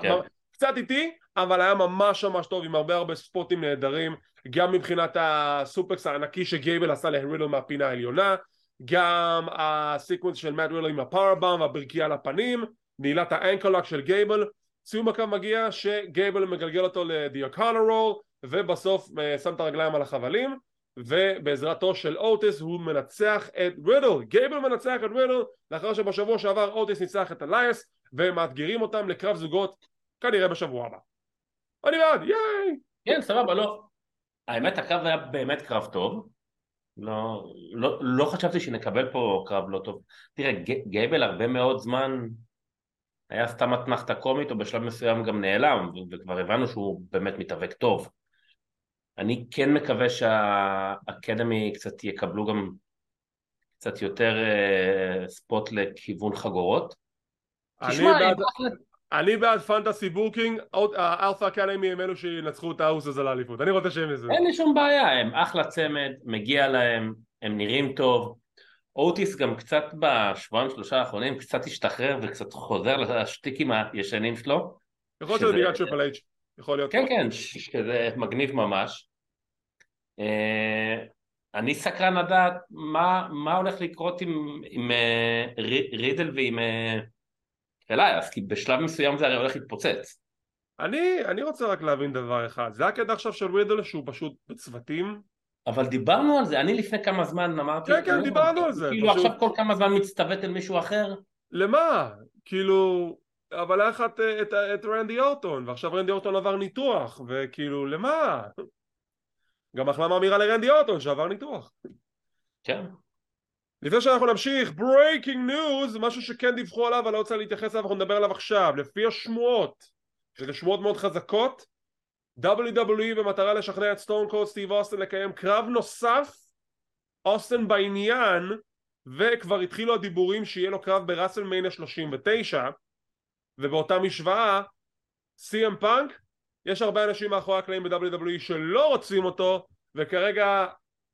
כן. קצת איטי, אבל היה ממש ממש טוב עם הרבה הרבה ספוטים נהדרים, גם מבחינת ה suplex הענקי שגייבל עשה לרידל מהפינה העליונה, גם ה sequence של מאט רידל עם ה powerbomb והברכייה לפנים, נעילת ה ankle lock של גייבל, סיום הקרב מגיע שגייבל מגלגל אותו ל O'Connor roll ובסוף אה, שם את הרגליים על החבלים ובעזרתו של אוטיס הוא מנצח את רידל, גייבל מנצח את רידל לאחר שבשבוע שעבר אוטיס ניצח את אלייס ומאתגרים אותם לקרב זוגות כנראה בשבוע הבא. אני בעד, ייי! כן, סבבה, לא. האמת הקרב היה באמת קרב טוב. לא, לא, לא חשבתי שנקבל פה קרב לא טוב. תראה, גייבל הרבה מאוד זמן היה סתם אתנחתא קומית, או בשלב מסוים גם נעלם, וכבר הבנו שהוא באמת מתאבק טוב. אני כן מקווה שהאקדמי קצת יקבלו גם קצת יותר אה, spot לכיוון חגורות. אני בעד fantasy booking, האלפא אקדמי הם אלו שינצחו את האוסוס לאליפות, אני רוצה שהם יזכו. אין לי שום בעיה, הם אחלה צמד, מגיע להם, הם נראים טוב. אוטיס גם קצת בשבועיים שלושה האחרונים קצת השתחרר וקצת חוזר לשטיקים הישנים שלו. יכול להיות שזה בגלל טריפל אייץ', יכול להיות. כן כן, שזה מגניב ממש. אה, אני סקרן לדעת מה, מה הולך לקרות עם, עם אה, רידל ועם אה, אליאס, כי בשלב מסוים זה הרי הולך להתפוצץ. אני, אני רוצה רק להבין דבר אחד, זה הקטע עכשיו של רידל שהוא פשוט בצוותים? אבל דיברנו על זה, אני לפני כמה זמן אמרתי... כן, כן, לא, דיברנו על זה. כאילו פשוט... עכשיו כל כמה זמן מצוותת אל מישהו אחר? למה? כאילו... אבל היה לך את, את, את רנדי אורטון, ועכשיו רנדי אורטון עבר ניתוח, וכאילו, למה? גם החלמה מהירה לרנדי אורטון שעבר ניתוח. כן. לפני שאנחנו נמשיך, breaking news, משהו שכן דיווחו עליו, אבל לא רוצה להתייחס אליו, אנחנו נדבר עליו עכשיו. לפי השמועות, שזה שמועות מאוד חזקות, WWE במטרה לשכנע את סטון קולד סטיב אוסטן לקיים קרב נוסף, אוסטן בעניין, וכבר התחילו הדיבורים שיהיה לו קרב בראסלמניה 39 ובאותה משוואה סי.אם פאנק יש הרבה אנשים מאחורי הקלעים ב-WWE שלא רוצים אותו וכרגע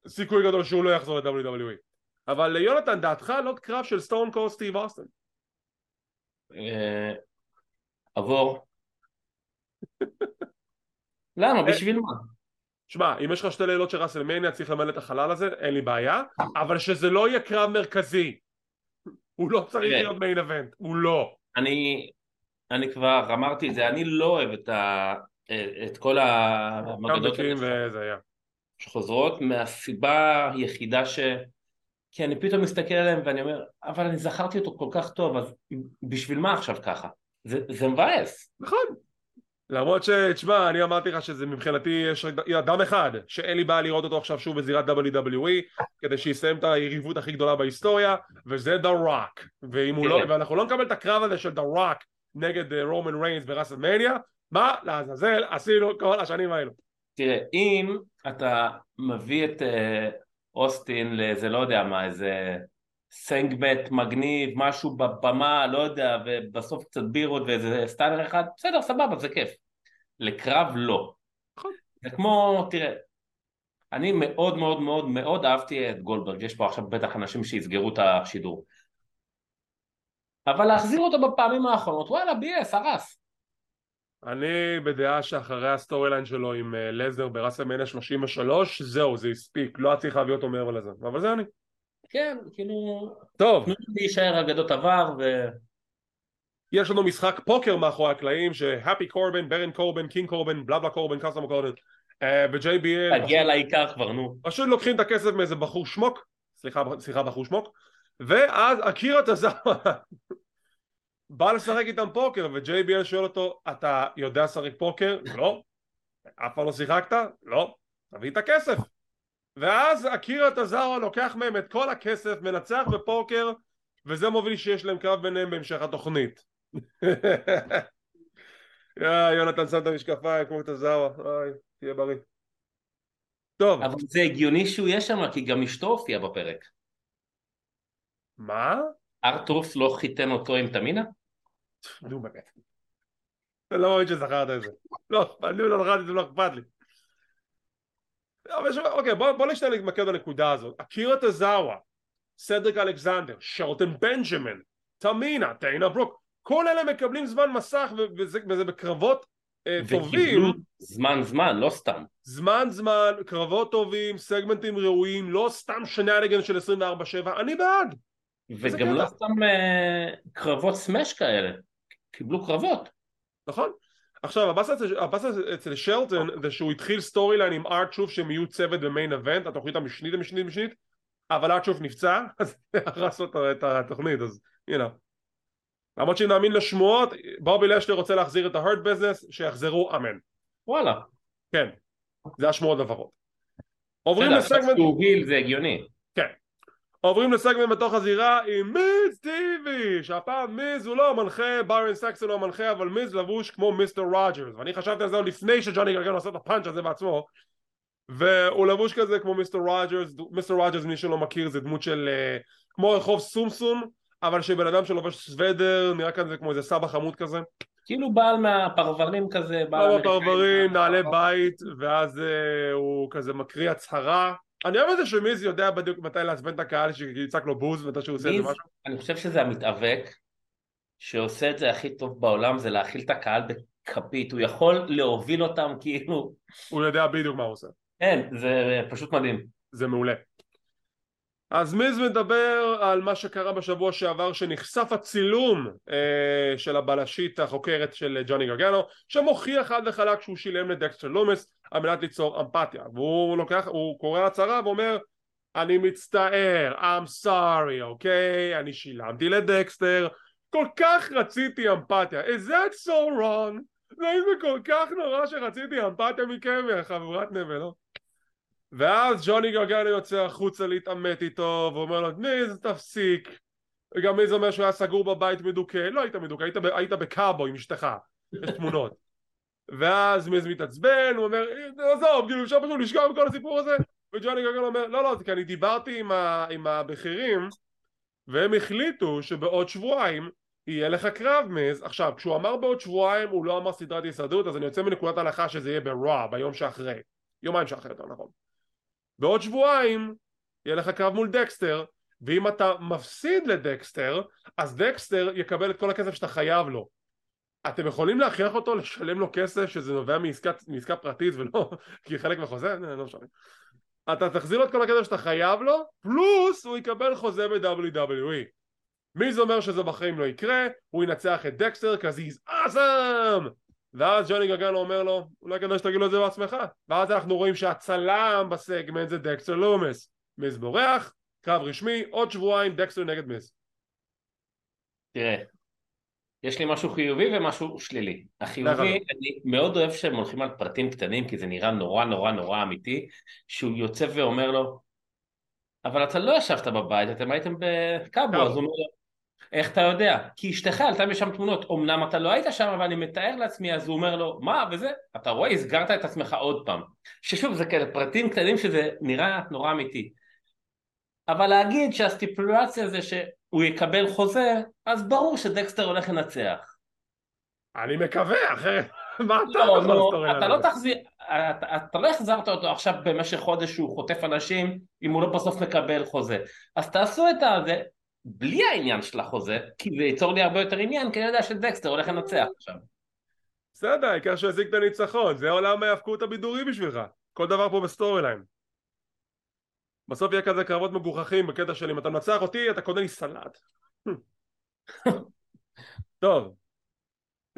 סיכוי גדול שהוא לא יחזור ל-WWE אבל ליונתן דעתך לא קרב של סטון קולד סטיב אוסטן אה, עבור. [LAUGHS] למה? בשביל מה? שמע, אם יש לך שתי לילות של ראסלמניה צריך למלא את החלל הזה, אין לי בעיה, אבל שזה לא יהיה קרב מרכזי. הוא לא צריך. להיות מיין אבנט, הוא לא. אני, אני כבר אמרתי את זה, אני לא אוהב את, ה, את כל המגדות האלה. שחוזרות מהסיבה היחידה ש... כי אני פתאום מסתכל עליהם ואני אומר, אבל אני זכרתי אותו כל כך טוב, אז בשביל מה עכשיו ככה? זה, זה מבאס. נכון. למרות ש... תשמע, אני אמרתי לך שזה מבחינתי יש רק אדם אחד שאין לי בעיה לראות אותו עכשיו שוב בזירת WWE כדי שיסיים את היריבות הכי גדולה בהיסטוריה וזה The Rock ואם הוא לא... כן. ואנחנו לא נקבל את הקרב הזה של The Rock נגד אה, רומן ריינס בראסלמניה מה לעזאזל עשינו כל השנים האלו תראה, אם אתה מביא את אה, אוסטין לאיזה, לא יודע מה, איזה סגמנט מגניב, משהו בבמה, לא יודע, ובסוף קצת בירות ואיזה סטאנר אחד, בסדר, סבבה, זה כיף. לקרב לא. נכון. זה כמו, תראה, אני מאוד מאוד מאוד מאוד אהבתי את גולדברג, יש פה עכשיו בטח אנשים שיסגרו את השידור. אבל להחזיר אותו בפעמים האחרונות, וואלה, ביאס, הרס. אני בדעה שאחרי ה story line שלו עם אה, לזנר בראסלמניה 33 זהו זה הספיק. לא היה צריך להביא אותו מעבר לזה. אבל זה אני. כן, כאילו, טוב. תנו לי להישאר אגדות עבר, ו... יש לנו משחק פוקר מאחורי הקלעים שהפי קורבין, ברון קורבין, קינג קורבין, בלה בלה קורבין, קאסטום קורבין אה, ו-JBL תגיע לעיקר כבר, נו. פשוט לוקחים את הכסף מאיזה בחור שמוק סליחה, סליחה בחור שמוק ואז אקירה טוזאווה בא לשחק איתם פוקר ו-JBL שואל אותו אתה יודע לשחק פוקר? לא אף פעם לא שיחקת? לא תביא את הכסף ואז אקירה טזאווה לוקח מהם את כל הכסף מנצח בפוקר וזה מוביל שיש להם קרב ביניהם בהמשך התוכנית יא, [LAUGHS] יונתן שם את המשקפיים כמו טזאווה אוי, תהיה בריא טוב, אבל זה הגיוני שהוא יהיה שם, כי גם אשתו הופיעה בפרק. מה? ארתורס לא חיתן אותו עם תמינה? נו באמת. לא מאמין שזכרת את זה. לא, אני לא זכרתי את זה, לא אכפת לי. אבל יש- אוקיי, בוא נשתנה להתמקד בנקודה הזאת. אקירה טזאווה, סדריק אלכסנדר, שרטן בנג'מן, תמינה, טיינה ברוק, כל אלה מקבלים זמן מסך וזה וזה בקרבות אה, טובים, זמן זמן, לא סתם. זמן זמן, קרבות טובים, סגמנטים ראויים, לא סתם שנניגן של 24/7, אני בעד. וגם. לא סתם אה, קרבות smash כאלה. קיבלו קרבות. נכון? עכשיו הבאסה אצל- אצל שלטון זה שהוא התחיל story line עם אר-טרוף שהם יהיו צוות ב main event התוכנית המשנית המשנית המשנית אבל אר-טרוף נפצע [LAUGHS] אז הרס לו את התוכנית אז הנה למרות שאם נאמין לשמועות בובי לשלי רוצה להחזיר את ההרט ביזנס שיחזרו אמן וואלה. כן זה השמועות עברות עוברים לסגמנט זה הגיוני. עוברים לסגמנט בתוך הזירה עם מיז טיוי שהפעם מיז הוא לא המנחה ביירון סקסטון הוא המנחה אבל מיז לבוש כמו מיסטר רוג'רס ואני חשבתי על זה עוד לפני שג'וני גרגנו עשה את הפאנץ' הזה בעצמו והוא לבוש כזה כמו מיסטר רוג'רס מיסטר רוג'רס מי שלא מכיר זה דמות של אה, כמו רחוב סומסום אבל שבן אדם שלובש סוודר נראה כזה כמו איזה סבא חמוד כזה כאילו בעל מהפרברים כזה. בעל כמה אמריקאי. פרברים, נעלי בית ואז אה, הוא כזה מקריא הצהרה אני אוהב את זה שמיז יודע בדיוק מתי לעצבן את הקהל שיצעק לו בוז מתי שהוא עושה את זה משהו. אני חושב שזה המתאבק שעושה את זה הכי טוב בעולם זה להאכיל את הקהל בכפית, הוא יכול להוביל אותם כאילו, הוא יודע בדיוק מה הוא עושה. אין, זה פשוט מדהים. זה מעולה אז מיז מדבר על מה שקרה בשבוע שעבר שנחשף הצילום אה, של הבלשית החוקרת של ג'וני גרגנו שמוכיח חד וחלק שהוא שילם לדקסטר לומס על מנת ליצור אמפתיה והוא לוקח, הוא קורא הצהרה ואומר אני מצטער, I'm sorry, אוקיי? אני שילמתי לדקסטר כל כך רציתי אמפתיה Is that so wrong? זה כל כך נורא שרציתי אמפתיה מכם, יא חבורת נבל, לא? ואז ג'וני גרגנו יוצא החוצה להתעמת איתו ואומר לו מיז תפסיק. וגם מיז אומר שהוא היה סגור בבית מדוכא. לא היית מדוכא היית, היית בקאבו עם אשתך. יש תמונות. [LAUGHS] ואז מיז מתעצבן הוא אומר עזוב כאילו אפשר פשוט לשכוח מכל הסיפור הזה. וג'וני גרגנו אומר לא לא זה כי אני דיברתי עם, ה, עם הבכירים והם החליטו שבעוד שבועיים יהיה לך קרב מיז עכשיו כשהוא אמר בעוד שבועיים הוא לא אמר סדרת הישרדות אז אני יוצא מנקודת הנחה שזה יהיה ברואו ביום שאחרי. יומיים שאחרי יותר נכון בעוד שבועיים יהיה לך קרב מול דקסטר ואם אתה מפסיד לדקסטר אז דקסטר יקבל את כל הכסף שאתה חייב לו. אתם יכולים להכריח אותו לשלם לו כסף שזה נובע מעסקה, מעסקה פרטית ולא [LAUGHS] כי חלק מהחוזה? לא משנה. אתה תחזיר לו את כל הכסף שאתה חייב לו פלוס הוא יקבל חוזה ב-WWE מי זה אומר שזה בחיים לא יקרה? הוא ינצח את דקסטר כי he's awesome ואז ג'וני גרגנו אומר לו אולי כדאי שתגיד לו את זה בעצמך. ואז אנחנו רואים שהצלם בסגמנט זה דקסטר לומס. מיז בורח קרב רשמי עוד שבועיים דקסטר נגד מיז תראה יש לי משהו חיובי ומשהו שלילי. החיובי, אני מאוד אוהב שהם הולכים על פרטים קטנים, כי זה נראה נורא נורא נורא אמיתי, שהוא יוצא ואומר לו, אבל אתה לא ישבת בבית, אתם הייתם בקאבו, אז הוא אומר לו, איך אתה יודע? כי אשתך עלתה משם תמונות, אמנם אתה לא היית שם, אבל אני מתאר לעצמי, אז הוא אומר לו, מה, וזה, אתה רואה, הסגרת את עצמך עוד פעם. ששוב, זה כאלה פרטים קטנים שזה נראה נורא אמיתי. אבל להגיד שהסטיפולציה זה שהוא יקבל חוזה, אז ברור שדקסטר הולך לנצח. אני מקווה, אחרת מה אתה לא, לא, אתה לא תחזיר, אתה, אתה לא החזרת אותו עכשיו במשך חודש שהוא חוטף אנשים אם הוא לא בסוף מקבל חוזה. אז תעשו את זה בלי העניין של החוזה, כי זה ייצור לי הרבה יותר עניין, כי אני יודע שדקסטר הולך לנצח עכשיו. בסדר, העיקר ישיג את הניצחון, זה עולם ההאבקות הבידורי בשבילך. כל דבר פה ב story line. בסוף יהיה כזה קרבות מגוחכים בקטע של אם אתה מנצח אותי אתה קונה לי סלט [LAUGHS] טוב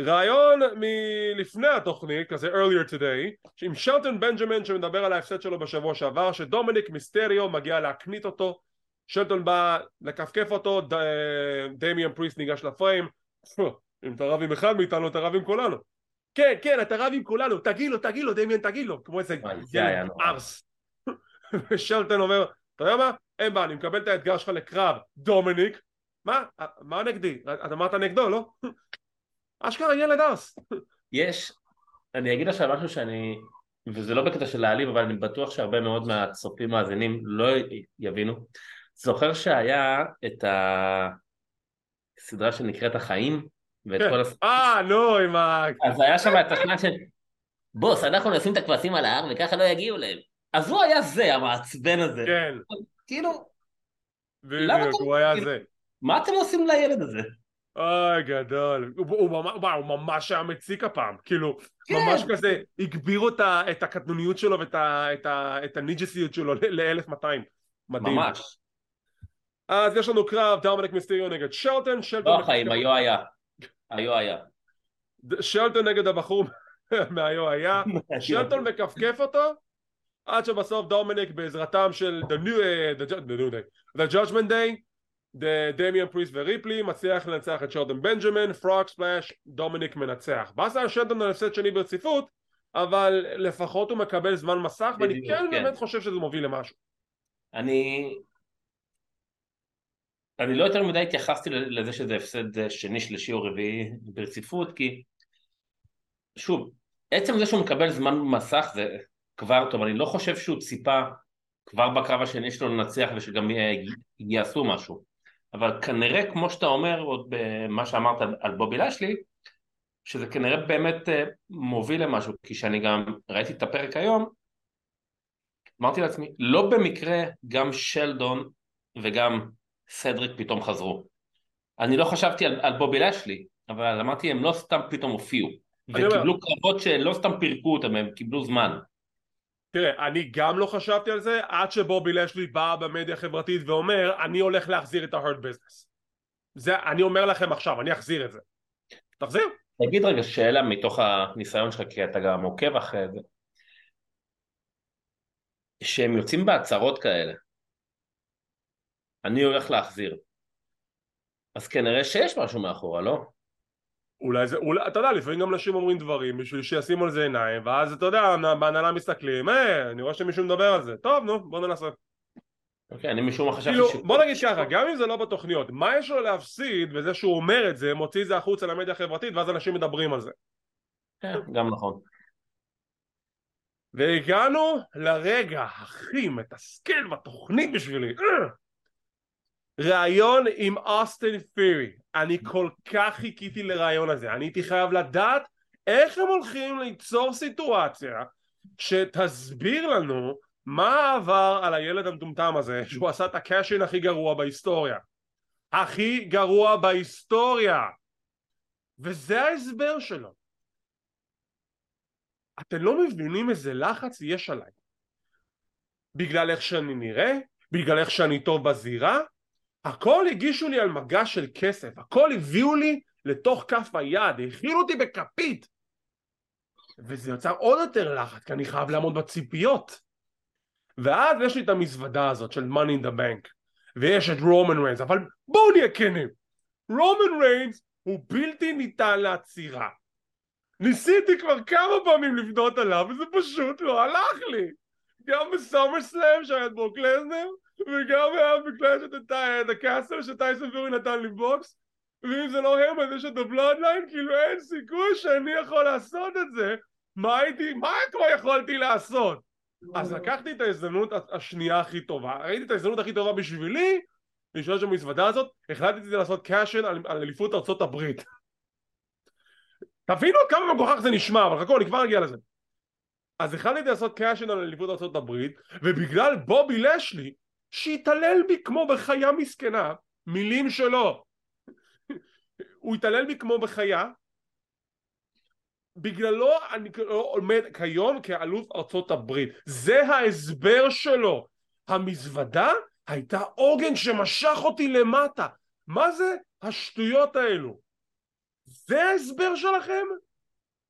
רעיון מלפני התוכנית כזה earlier today עם שלטון בנג'מן שמדבר על ההפסד שלו בשבוע שעבר שדומיניק מיסטריו מגיע להקניט אותו שלטון בא לכפכף אותו ד... דמיאן פריסט ניגש לפריים [LAUGHS] אם אתה רב עם אחד מאיתנו אתה רב עם כולנו כן כן אתה רב עם כולנו תגיד לו תגיד לו דמיאן תגיד לו כמו איזה ילד ארס [LAUGHS] ושלטון אומר, אתה יודע מה? אין בעיה, אני מקבל את האתגר שלך לקרב, דומיניק, מה? מה נגדי? את אמרת נגדו, לא? [LAUGHS] אשכרה ילד ארס. יש, אני אגיד עכשיו משהו שאני, וזה לא בקטע של להעליב, אבל אני בטוח שהרבה מאוד מהצופים מאזינים לא יבינו. זוכר שהיה את הסדרה שנקראת החיים, ואת כן. כל הס... אה, נו, עם ה... אז היה שם את השנה של... בוס, אנחנו נשים את הכבשים על ההר וככה לא יגיעו להם. אז הוא היה זה, המעצבן הזה. כן. כאילו... בדיוק, הוא היה זה. מה אתם עושים לילד הזה? אוי גדול, הוא, ממש היה מציק הפעם, כאילו כן. ממש כזה הגבירו את, הקטנוניות שלו ואת הניג'סיות שלו ל-1200, מדהים. ממש. אז יש לנו קרב דומיניק מיסטריו נגד שלטון, שלטון... לא החיים, היו היה, היו היה. שלטון נגד הבחור [LAUGHS] מהיו היה, שלטון מכפכף אותו עד שבסוף דומיניק בעזרתם של The New, uh, the, the, new day, the Judgment Day, the דמיאן פריסט וריפלי מצליח לנצח את שלטון בנג'מן, frog splash, דומיניק מנצח. באסה על שלטון על הפסד שני ברציפות, אבל לפחות הוא מקבל זמן מסך, ואני כן, כן באמת חושב שזה מוביל למשהו. אני... אני לא יותר מדי התייחסתי לזה שזה הפסד שני, שלישי או רביעי ברציפות, כי שוב, עצם זה שהוא מקבל זמן מסך זה כבר טוב, אני לא חושב שהוא ציפה כבר בקרב השני שלו לנצח ושגם יעשו משהו. אבל כנראה כמו שאתה אומר עוד במה שאמרת על בובי לשלי שזה כנראה באמת אה, מוביל למשהו כי שאני גם ראיתי את הפרק היום אמרתי לעצמי לא במקרה גם שלדון וגם סדריק פתאום חזרו. אני לא חשבתי על, על בובי לשלי אבל אמרתי הם לא סתם פתאום הופיעו. וקיבלו קרבות שלא סתם פירקו אותם הם קיבלו זמן. תראה, אני גם לא חשבתי על זה עד שבובי לשלי בא במדיה החברתית ואומר אני הולך להחזיר את ה-hurt business. זה, אני אומר לכם עכשיו, אני אחזיר את זה. תחזיר. תגיד רגע שאלה מתוך הניסיון שלך כי אתה גם עוקב אחרי זה. שהם יוצאים בהצהרות כאלה אני הולך להחזיר אז כנראה שיש משהו מאחורה, לא? אולי זה, אולי, אתה יודע, לפעמים גם נשים אומרים דברים בשביל שישימו על זה עיניים ואז אתה יודע, בהנהלה מסתכלים, אה, אני רואה שמישהו מדבר על זה, טוב נו, בוא ננסה. אוקיי, אני משום מה חשבתי כאילו. בוא נגיד ככה, גם אם זה לא בתוכניות, מה יש לו להפסיד בזה שהוא אומר את זה, מוציא את זה החוצה למדיה החברתית ואז אנשים מדברים על זה. כן, גם נכון. והגענו לרגע הכי מתסכל בתוכנית בשבילי. ראיון עם אוסטין פירי. אני כל כך חיכיתי לראיון הזה. אני הייתי חייב לדעת איך הם הולכים ליצור סיטואציה שתסביר לנו מה עבר על הילד המטומטם הזה שהוא עשה את הקאשין הכי גרוע בהיסטוריה. הכי גרוע בהיסטוריה. וזה ההסבר שלו. אתם לא מבינים איזה לחץ יש עליי. בגלל איך שאני נראה, בגלל איך שאני טוב בזירה הכל הגישו לי על מגע של כסף, הכל הביאו לי לתוך כף היד, הכילו אותי בכפית. וזה יוצר עוד יותר לחץ כי אני חייב לעמוד בציפיות. ואז יש לי את המזוודה הזאת של money in the bank ויש את רומן ריינס אבל בואו נהיה כנים. רומן ריינס הוא בלתי ניתן לעצירה. ניסיתי כבר כמה פעמים לבנות עליו וזה פשוט לא הלך לי. גם בסומר סלאם שהיה את ברוק לזנר וגם היה בקלאש אט דה קאסל שטייסון פיורי נתן לי בוקס ואם זה לא אז יש את הבלודליין כאילו אין סיכוי שאני יכול לעשות את זה. מה הייתי, מה כבר יכולתי לעשות? אז לקחתי את ההזדמנות השנייה הכי טובה. ראיתי את ההזדמנות הכי טובה בשבילי לשאול שם במזוודה הזאת החלטתי לעשות cash in על, על אליפות ארצות הברית. תבינו כמה מגוחך זה נשמע אבל חכו אני כבר אגיע לזה. אז החלטתי לעשות cash in על אליפות ארצות הברית ובגלל בובי לאשלי שהתעלל בי כמו בחיה מסכנה מילים שלו הוא התעלל בי כמו בחיה בגללו אני עומד כיום כאלוף ארצות הברית זה ההסבר שלו המזוודה הייתה עוגן שמשך אותי למטה מה זה השטויות האלו? זה ההסבר שלכם?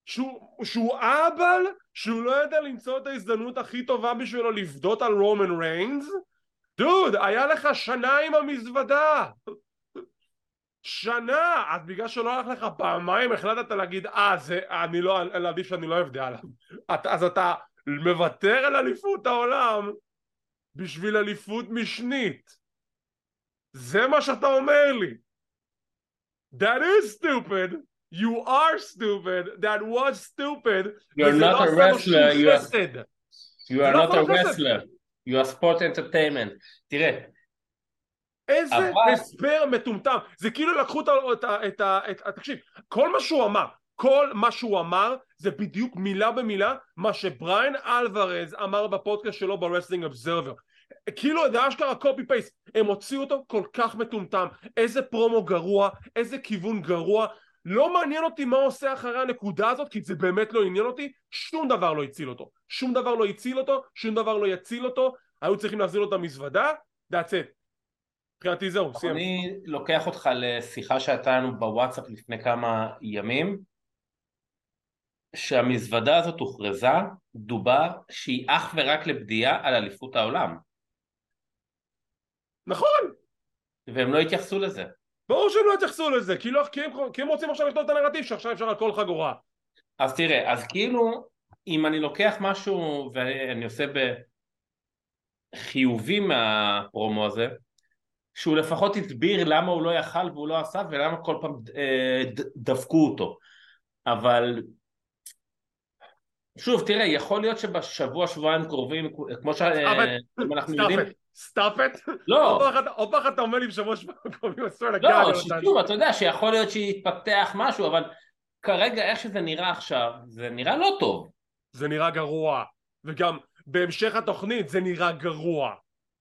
שהוא, שהוא אהבל? שהוא לא יודע למצוא את ההזדמנות הכי טובה בשבילו לבדות על רומן ריינס? דוד, היה לך שנה עם המזוודה. שנה! אז בגלל שלא הלך לך פעמיים החלטת להגיד אה זה אני לא, עדיף שאני לא אבדה עליו. אז אתה מוותר על אליפות העולם בשביל אליפות משנית. זה מה שאתה אומר לי. That is stupid. You are stupid. That was stupid. You're not a wrestler You are, you are not a wrestler You are sport entertainment. תראה איזה אבל... הסבר מטומטם. זה כאילו לקחו את ה... את ה, את ה, תקשיב כל מה שהוא אמר כל מה שהוא אמר זה בדיוק מילה במילה מה שבריין אלוורז אמר בפודקאסט שלו ב Wrestling Observer כאילו זה אשכרה copy paste הם הוציאו אותו כל כך מטומטם. איזה פרומו גרוע איזה כיוון גרוע לא מעניין אותי מה עושה אחרי הנקודה הזאת כי זה באמת לא עניין אותי שום דבר לא הציל אותו שום דבר לא הציל אותו שום דבר לא יציל אותו היו צריכים להחזיר לו את המזוודה that's it מבחינתי זהו, סיימת. אני לוקח אותך לשיחה שהייתה לנו בוואטסאפ לפני כמה ימים שהמזוודה הזאת הוכרזה, דובר שהיא אך ורק לבדיעה על אליפות העולם. נכון. והם לא התייחסו לזה. ברור שהם לא התייחסו לזה, כי, לא, כי, הם, כי הם רוצים עכשיו לכתוב את הנרטיב שעכשיו אפשר על כל חגורה. אז תראה, אז כאילו, אם אני לוקח משהו ואני עושה בחיובי מהפרומו הזה, שהוא לפחות הסביר למה הוא לא יכל והוא לא עשה ולמה כל פעם אה, דפקו אותו אבל שוב תראה יכול להיות שבשבוע שבועיים קרובים כמו שאנחנו יודעים stop it? לא. עוד פעם אתה אומר לי בשבוע שבועיים קרובים לא שוב אתה יודע שיכול להיות שיתפתח משהו אבל כרגע איך שזה נראה עכשיו זה נראה לא טוב. זה נראה גרוע. וגם בהמשך התוכנית זה נראה גרוע.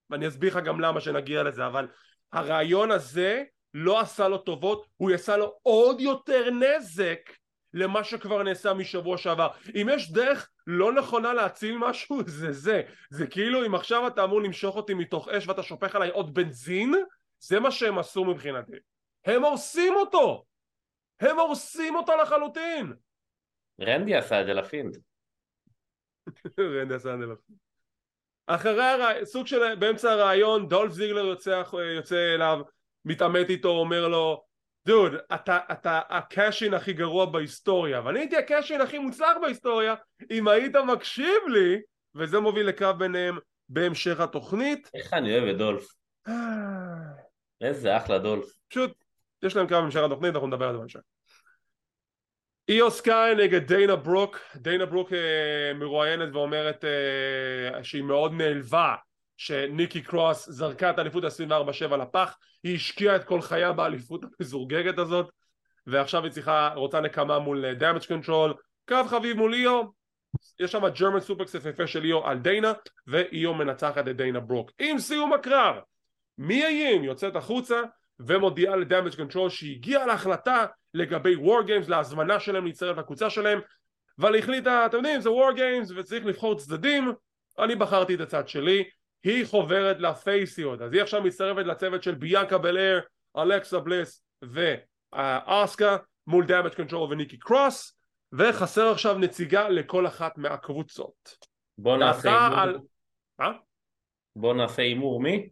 ואני אסביר לך גם למה שנגיע לזה אבל הרעיון הזה לא עשה לו טובות, הוא יעשה לו עוד יותר נזק למה שכבר נעשה משבוע שעבר. אם יש דרך לא נכונה להציל משהו, [LAUGHS] זה זה. זה כאילו אם עכשיו אתה אמור למשוך אותי מתוך אש ואתה שופך עליי עוד בנזין, זה מה שהם עשו מבחינתי. הם הורסים אותו! הם הורסים אותו לחלוטין! רנדי עשה את זה ל Fiend. [LAUGHS] רנדי עשה את זה ל Fiend. אחרי הר... סוג של באמצע הריאיון דולף זיגלר יוצא, יוצא אליו מתעמת איתו אומר לו דוד אתה, אתה ה cash in הכי גרוע בהיסטוריה ואני הייתי ה cash in הכי מוצלח בהיסטוריה אם היית מקשיב לי וזה מוביל לקרב ביניהם בהמשך התוכנית. איך אני אוהב את דולף. איזה אחלה דולף. פשוט יש להם קרב בהמשך התוכנית אנחנו נדבר על זה בהמשך. איו סקאי נגד דיינה ברוק, דיינה ברוק אה, מרואיינת ואומרת אה, שהיא מאוד נעלבה שניקי קרוס זרקה את האליפות ה-24-7 לפח, היא השקיעה את כל חייה באליפות המזורגגת הזאת, ועכשיו היא צריכה, רוצה נקמה מול Damage Control, קרב חביב מול איו, יש שם German suplex יפהפה של איו על דיינה, ואיו מנצחת את דיינה ברוק. עם סיום הקרב, מיה ים יוצאת החוצה ומודיעה ל Damage Control שהיא הגיעה להחלטה לגבי War Games, להזמנה שלהם להצטרף לקבוצה שלהם, אבל החליטה, אתם יודעים, זה War Games וצריך לבחור צדדים, אני בחרתי את הצד שלי, היא חוברת לפייסיות, אז היא עכשיו מצטרפת לצוות של ביאנקה בלייר, אלכסה בליס ואסקה מול Damage Control וניקי קרוס, וחסר עכשיו נציגה לכל אחת מהקבוצות. בוא נעשה הימור. על- מה? בוא נעשה הימור מי?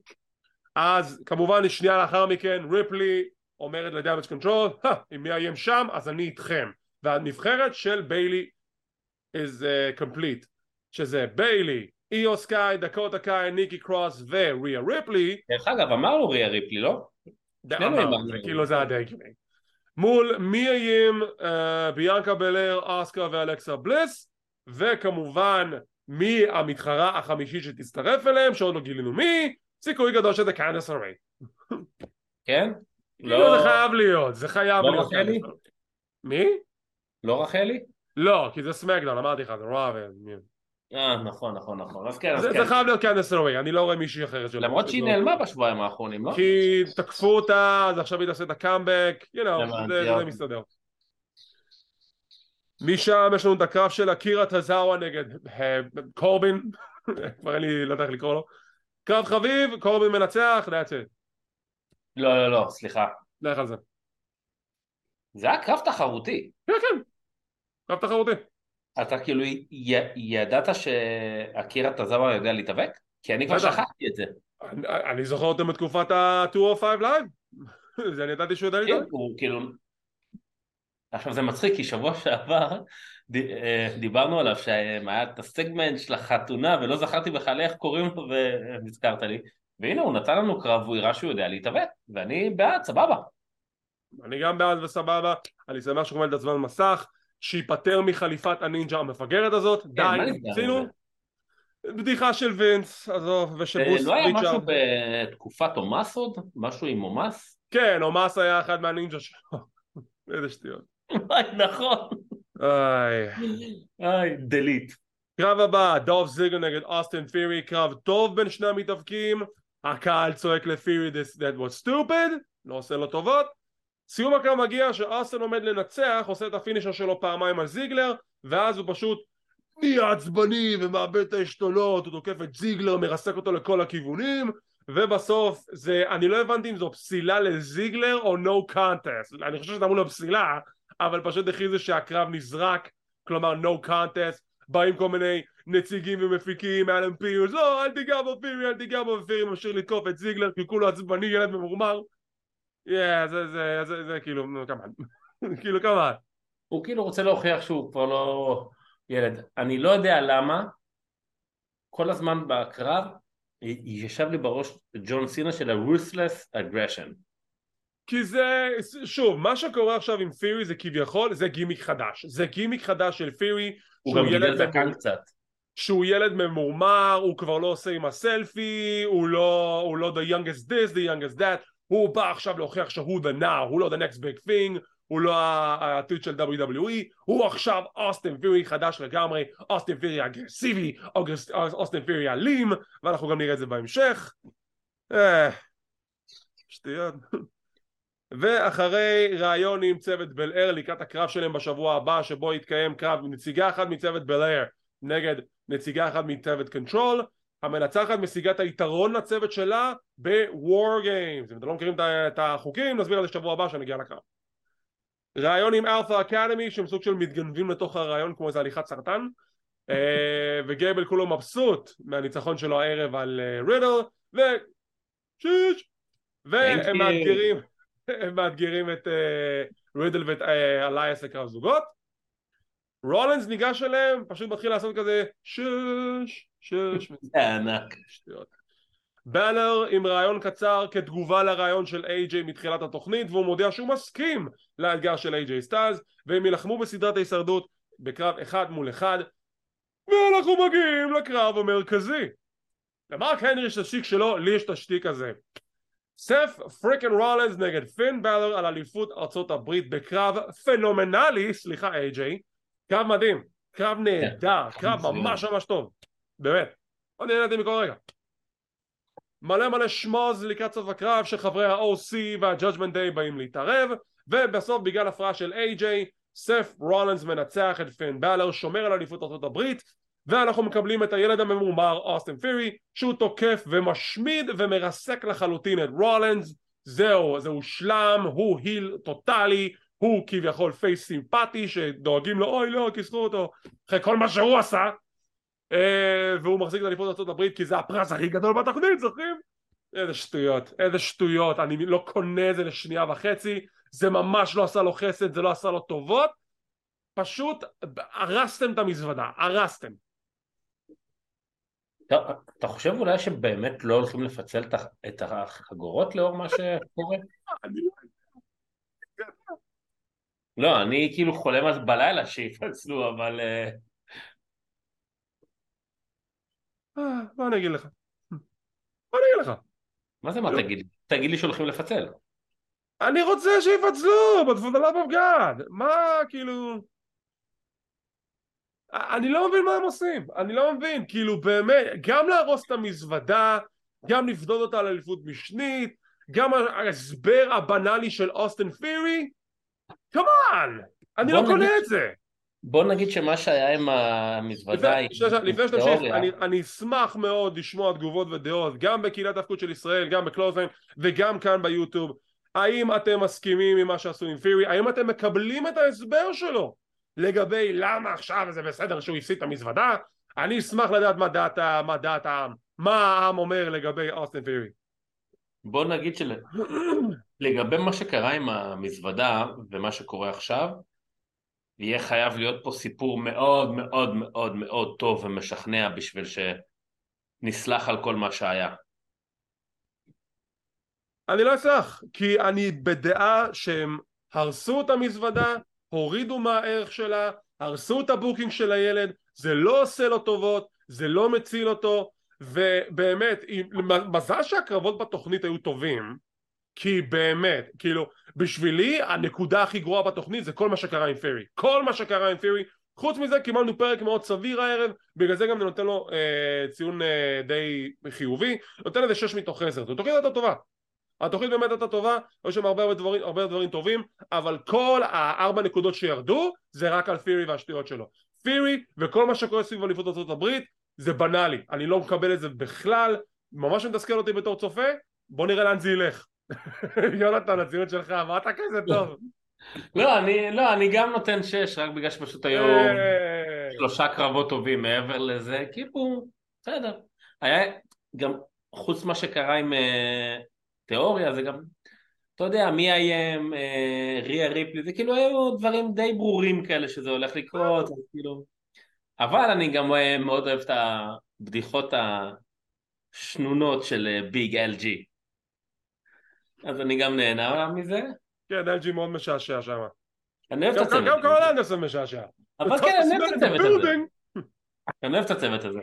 אז כמובן שנייה לאחר מכן ריפלי אומרת ל Damage Control אם מיה ים שם אז אני איתכם והנבחרת של ביילי is uh, complete שזה ביילי, איו סקאי, דקוטה קאי, ניקי קרוס וריה ריפלי דרך אגב, אמרנו ריה ריפלי, לא? אמרנו, כאילו זה הדי הגיוני מול מיה ים אה, ביאנקה בלייר, אסקה ואלכסה בליס וכמובן מי המתחרה החמישית שתצטרף אליהם שעוד לא גילינו מי סיכוי גדול שזה קאנס הרי כן? כאילו זה חייב להיות, זה חייב לא להיות. רקל? מי? לא רקל? לא, כי זה SmackDown, אמרתי לך, זה Raw... אה, נכון, נכון, נכון. אז כן, אז זה כן. זה חייב להיות קנדיס לריי, אני לא רואה מישהי אחרת שלא. למרות שהיא נעלמה בשבועיים האחרונים, לא? כי תקפו אותה, אז עכשיו היא תעשה את הקאמבק, זה- זה אוקיי. מסתדר. משם יש לנו את הקרב של אקירה טזאווה נגד אה, קורבין, [LAUGHS] כבר אין לי, לא יודע איך לקרוא לו. קרב חביב, קורבין מנצח, that's it. לא, לא, לא, סליחה. לך על זה. זה היה קרב תחרותי. כן, כן. קרב תחרותי. אתה כאילו י- ידעת שאקירה טזאווה יודע להתאבק? כי אני כבר. שכחתי את זה. אני- אני זוכר אותו מתקופת ה-205 Live. זה אני ידעתי שהוא יודע כן, להתאבק. הוא כאילו... עכשיו זה מצחיק כי שבוע שעבר ד- אה, דיברנו עליו שהיה את הסגמנט של החתונה ולא זכרתי בכלל איך קוראים לו והזכרת לי והנה הוא נתן לנו קרב והוא הראה שהוא יודע להתאבק ואני בעד סבבה אני גם בעד וסבבה, אני שמח שהוא עומד לעצמם מסך, שייפטר מחליפת הנינג'ה המפגרת הזאת, די, נסגר עם עשינו. בדיחה של וינס, עזוב, ושל אה, ברוס לא היה משהו ריצ'ארד. בתקופת אומאס עוד? משהו עם אומאס? כן, אומאס היה אחד מהנינג'ה שלו. [LAUGHS] איזה שטויות. [LAUGHS] נכון איי. איי דלית קרב הבא, דולף זיגלר נגד אוסטין פירי, קרב טוב בין שני המתאבקים, הקהל צועק ל Theory that was stupid, לא עושה לו טובות, סיום הקרב מגיע שאוסטין עומד לנצח, עושה את ה finisher שלו פעמיים על זיגלר, ואז הוא פשוט נהיה עצבני ומאבד את העשתונות, הוא תוקף את זיגלר, מרסק אותו לכל הכיוונים, ובסוף זה, אני לא הבנתי אם זו פסילה לזיגלר או no contest, אני חושב שזה אמור להיות פסילה, אבל פשוט הכריזו שהקרב נזרק, כלומר no contest, באים כל מיני נציגים ומפיקים, אלן פירס, לא, אל תיגע בו פירי, אל תיגע בו, ופירי ממשיך לתקוף את זיגלר, כי כולו עצבני, ילד ממורמר. כן, זה, זה, זה, זה, כאילו, כמובן. [LAUGHS] כאילו, כמובן. הוא כאילו רוצה להוכיח שהוא כבר לא ילד אני לא יודע למה כל הזמן בקרב ישב לי בראש ג'ון סינה של ה-ruthless aggression כי זה, שוב, מה שקורה עכשיו עם פירי זה כביכול, זה גימיק חדש. זה גימיק חדש של פירי, הוא גם גידל זקן קצת שהוא ילד ממורמר, הוא כבר לא עושה עם הסלפי, הוא לא, הוא לא the youngest this, the youngest that, הוא בא עכשיו להוכיח שהוא the now, הוא לא the next big thing, הוא לא העתיד של WWE, הוא עכשיו אוסטין פירי חדש לגמרי, אוסטין פירי אגרסיבי, אוסטין פירי אלים, ואנחנו גם נראה את זה בהמשך. אה, שטויות. [LAUGHS] ואחרי ראיון עם צוות בלייר לקראת הקרב שלהם בשבוע הבא שבו יתקיים קרב נציגה אחת מצוות בלייר נגד נציגה אחת מצוות Control המנצחת משיגה את היתרון לצוות שלה ב-War Games. אם אתם לא מכירים את החוקים נסביר על זה שבוע הבא כשנגיע לקרב. ראיון עם Alpha Academy שהם סוג של מתגנבים לתוך הראיון כמו איזה הליכת סרטן. אה, וגייבל כולו מבסוט מהניצחון שלו הערב על אה, רידל ו... שיש והם. מאתגרים [LAUGHS] הם מאתגרים את אה, רידל ואת אה, אלייאס לקרב זוגות רולינס ניגש אליהם פשוט מתחיל לעשות כזה שש שש [LAUGHS] ענק. בלור עם ריאיון קצר כתגובה לריאיון של איי-ג'יי מתחילת התוכנית והוא מודיע שהוא מסכים לאתגר של איי-ג'יי סטיילס והם יילחמו בסדרת ההישרדות בקרב אחד מול אחד ואנחנו מגיעים לקרב המרכזי למרק הנרי יש את השטיק שלו, לי יש את השטיק הזה. סת' freakin' רולינס נגד פין באלור על אליפות ארצות הברית בקרב פנומנלי, סליחה איי-ג'יי, קרב מדהים, קרב נהדר, כן, קרב ממש ממש טוב, באמת, אני נהניתי מכל רגע. מלא מלא schmozz לקראת סוף הקרב שחברי ה-OC וה-Judgment Day באים להתערב ובסוף בגלל הפרעה של איי-ג'יי סת' רולינס מנצח את פין באלור שומר על אליפות ארצות הברית ואנחנו מקבלים את הילד הממומר אוסטין פירי שהוא תוקף ומשמיד ומרסק לחלוטין את רולינס זהו, זה הושלם, הוא heel טוטאלי הוא כביכול face סימפטי שדואגים לו אוי לא כיסחו אותו. אחרי כל מה שהוא עשה אה, והוא מחזיק את אליפות הברית כי זה הפרס הכי גדול בתוכנית זוכרים? איזה שטויות, איזה שטויות, אני לא קונה את זה לשנייה וחצי. זה ממש לא עשה לו חסד, זה לא עשה לו טובות. פשוט הרסתם את המזוודה, הרסתם. אתה, אתה חושב אולי שבאמת לא הולכים לפצל את החגורות לאור מה שקורה? לא, אני כאילו חולם אז בלילה שיפצלו, אבל... אה, אה, מה אני אגיד לך? מה אני אגיד לך? מה זה מה תגיד לי? תגיד לי שהולכים לפצל. אני רוצה שיפצלו, בתפודלה בבגד. מה כאילו... אני לא מבין מה הם עושים, אני לא מבין, כאילו באמת, גם להרוס את המזוודה, גם לפדות אותה על אליפות משנית, גם ההסבר הבנאלי של אוסטן פירי, כמובן, אני לא קונה את זה. בוא נגיד שמה שהיה עם המזוודה... לפני שתמשיך, אני אשמח מאוד לשמוע תגובות ודעות, גם בקהילת ההאבקות של ישראל, גם בקלוזליין וגם כאן ביוטיוב. האם אתם מסכימים עם מה שעשו עם פירי? האם אתם מקבלים את ההסבר שלו? לגבי למה עכשיו זה בסדר שהוא הפסיד את המזוודה אני אשמח לדעת מה דעת, מה דעת העם מה העם אומר לגבי אוסטין פירי בוא נגיד שלגבי מה שקרה עם המזוודה ומה שקורה עכשיו יהיה חייב להיות פה סיפור מאוד מאוד מאוד מאוד טוב ומשכנע בשביל שנסלח על כל מה שהיה. אני לא אסלח כי אני בדעה שהם הרסו את המזוודה הורידו מהערך שלה, הרסו את ה booking של הילד, זה לא עושה לו טובות, זה לא מציל אותו, ובאמת, מזל שהקרבות בתוכנית היו טובים, כי באמת, כאילו, בשבילי הנקודה הכי גרועה בתוכנית זה כל מה שקרה עם פרי, כל מה שקרה עם פרי, חוץ מזה קיבלנו פרק מאוד סביר הערב, בגלל זה גם אני נותן לו אה, ציון אה, די חיובי, נותן לזה 6 מתוך 10, זו תוכנית הייתה טובה, התוכנית באמת הייתה טובה, היו שם הרבה דברים, הרבה דברים טובים, אבל כל הארבע נקודות שירדו זה רק על פירי והשטויות שלו. פירי וכל מה שקורה סביב אליפות ארצות הברית זה בנאלי, אני לא מקבל את זה בכלל, ממש מתסכל אותי בתור צופה, בוא נראה לאן זה ילך. [LAUGHS] יונתן, הציון שלך, אמרת כזה טוב. לא, אני, לא, אני גם נותן שש, רק בגלל שפשוט היו אה. שלושה קרבות טובים מעבר לזה, כאילו, בסדר. היה גם, חוץ מה שקרה עם אה, תיאוריה זה גם, אתה יודע, מי איים, אה, ריה ריפלי, זה כאילו היו דברים די ברורים כאלה שזה הולך לקרות, כאילו... אבל אני גם אה, מאוד אוהב את הבדיחות השנונות של אה, ביג LG. אז אני גם נהנה מזה. כן, LG מאוד משעשע שם. אני אוהב את הצוות. גם קורל אנדרסון משעשע. אבל כן, אני אוהב את הצוות הזה. אני אוהב את הצוות הזה.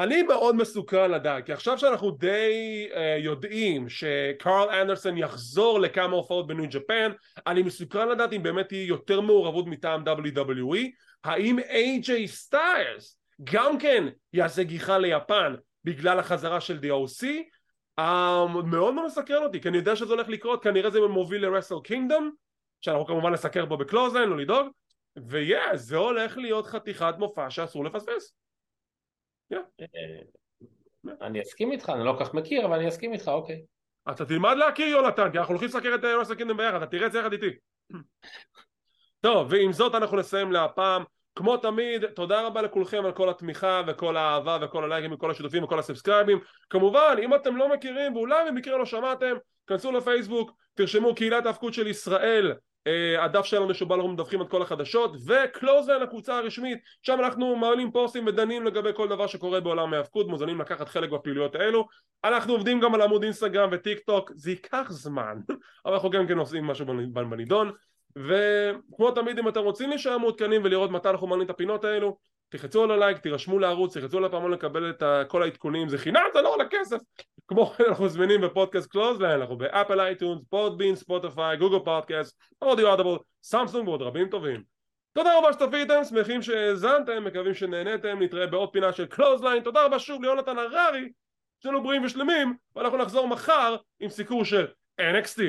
אני מאוד מסוכן לדעת, כי עכשיו שאנחנו די uh, יודעים שקרל אנדרסון יחזור לכמה הופעות בניו ג'פן, אני מסוכן לדעת אם באמת תהיה יותר מעורבות מטעם WWE, האם סטיילס גם כן יעשה גיחה ליפן בגלל החזרה של DOC, um, מאוד מאוד מסקרן אותי, כי אני יודע שזה הולך לקרות, כנראה זה מוביל לרסל קינגדום, שאנחנו כמובן נסקר פה בקלוזן, לא לדאוג, ויהיה, זה הולך להיות חתיכת מופע שאסור לפספס. אה, אני אסכים איתך, אני לא כל כך מכיר, אבל אני אסכים איתך, אוקיי. אתה תלמד להכיר יונתן, כי אנחנו הולכים לסקר את Wrestle Kingdom ביחד, אתה תראה את זה יחד איתי. טוב, ועם זאת אנחנו נסיים להפעם. כמו תמיד, תודה רבה לכולכם על כל התמיכה וכל האהבה וכל הלייקים וכל השיתופים וכל הסאבסקרייבים. כמובן, אם אתם לא מכירים ואולי במקרה לא שמעתם, כנסו לפייסבוק, תרשמו קהילת ההאבקות של ישראל הדף שלנו שבו אנחנו מדווחים את כל החדשות וקלוזליין הקבוצה הרשמית. שם אנחנו מעלים פוסטים ודנים לגבי כל דבר שקורה בעולם ההאבקות מוזמנים לקחת חלק בפעילויות האלו. אנחנו עובדים גם על עמוד אינסטגרם וטיק טוק זה ייקח זמן [LAUGHS] אבל אנחנו גם כן עושים משהו בנידון וכמו תמיד אם אתם רוצים להישאר מעודכנים ולראות מתי אנחנו מעלים את הפינות האלו תחצו על הלייק, תירשמו לערוץ, תחצו על הפעמון לקבל את כל העדכונים, זה חינם, זה לא עולה כסף. כמו כן אנחנו זמינים בפודקאסט קלוזליין, אנחנו באפל אייטיונס, פודבין, ספוטיפיי, גוגל פודקאסט, אודיבל, סמסונג ועוד רבים טובים. תודה רבה שצפיתם, שמחים שהאזנתם, מקווים שנהנתם, נתראה בעוד פינה של קלוזליין, תודה רבה שוב ליונתן הררי, שתהיו בריאים ושלמים, ואנחנו נחזור מחר עם סיקור של NXT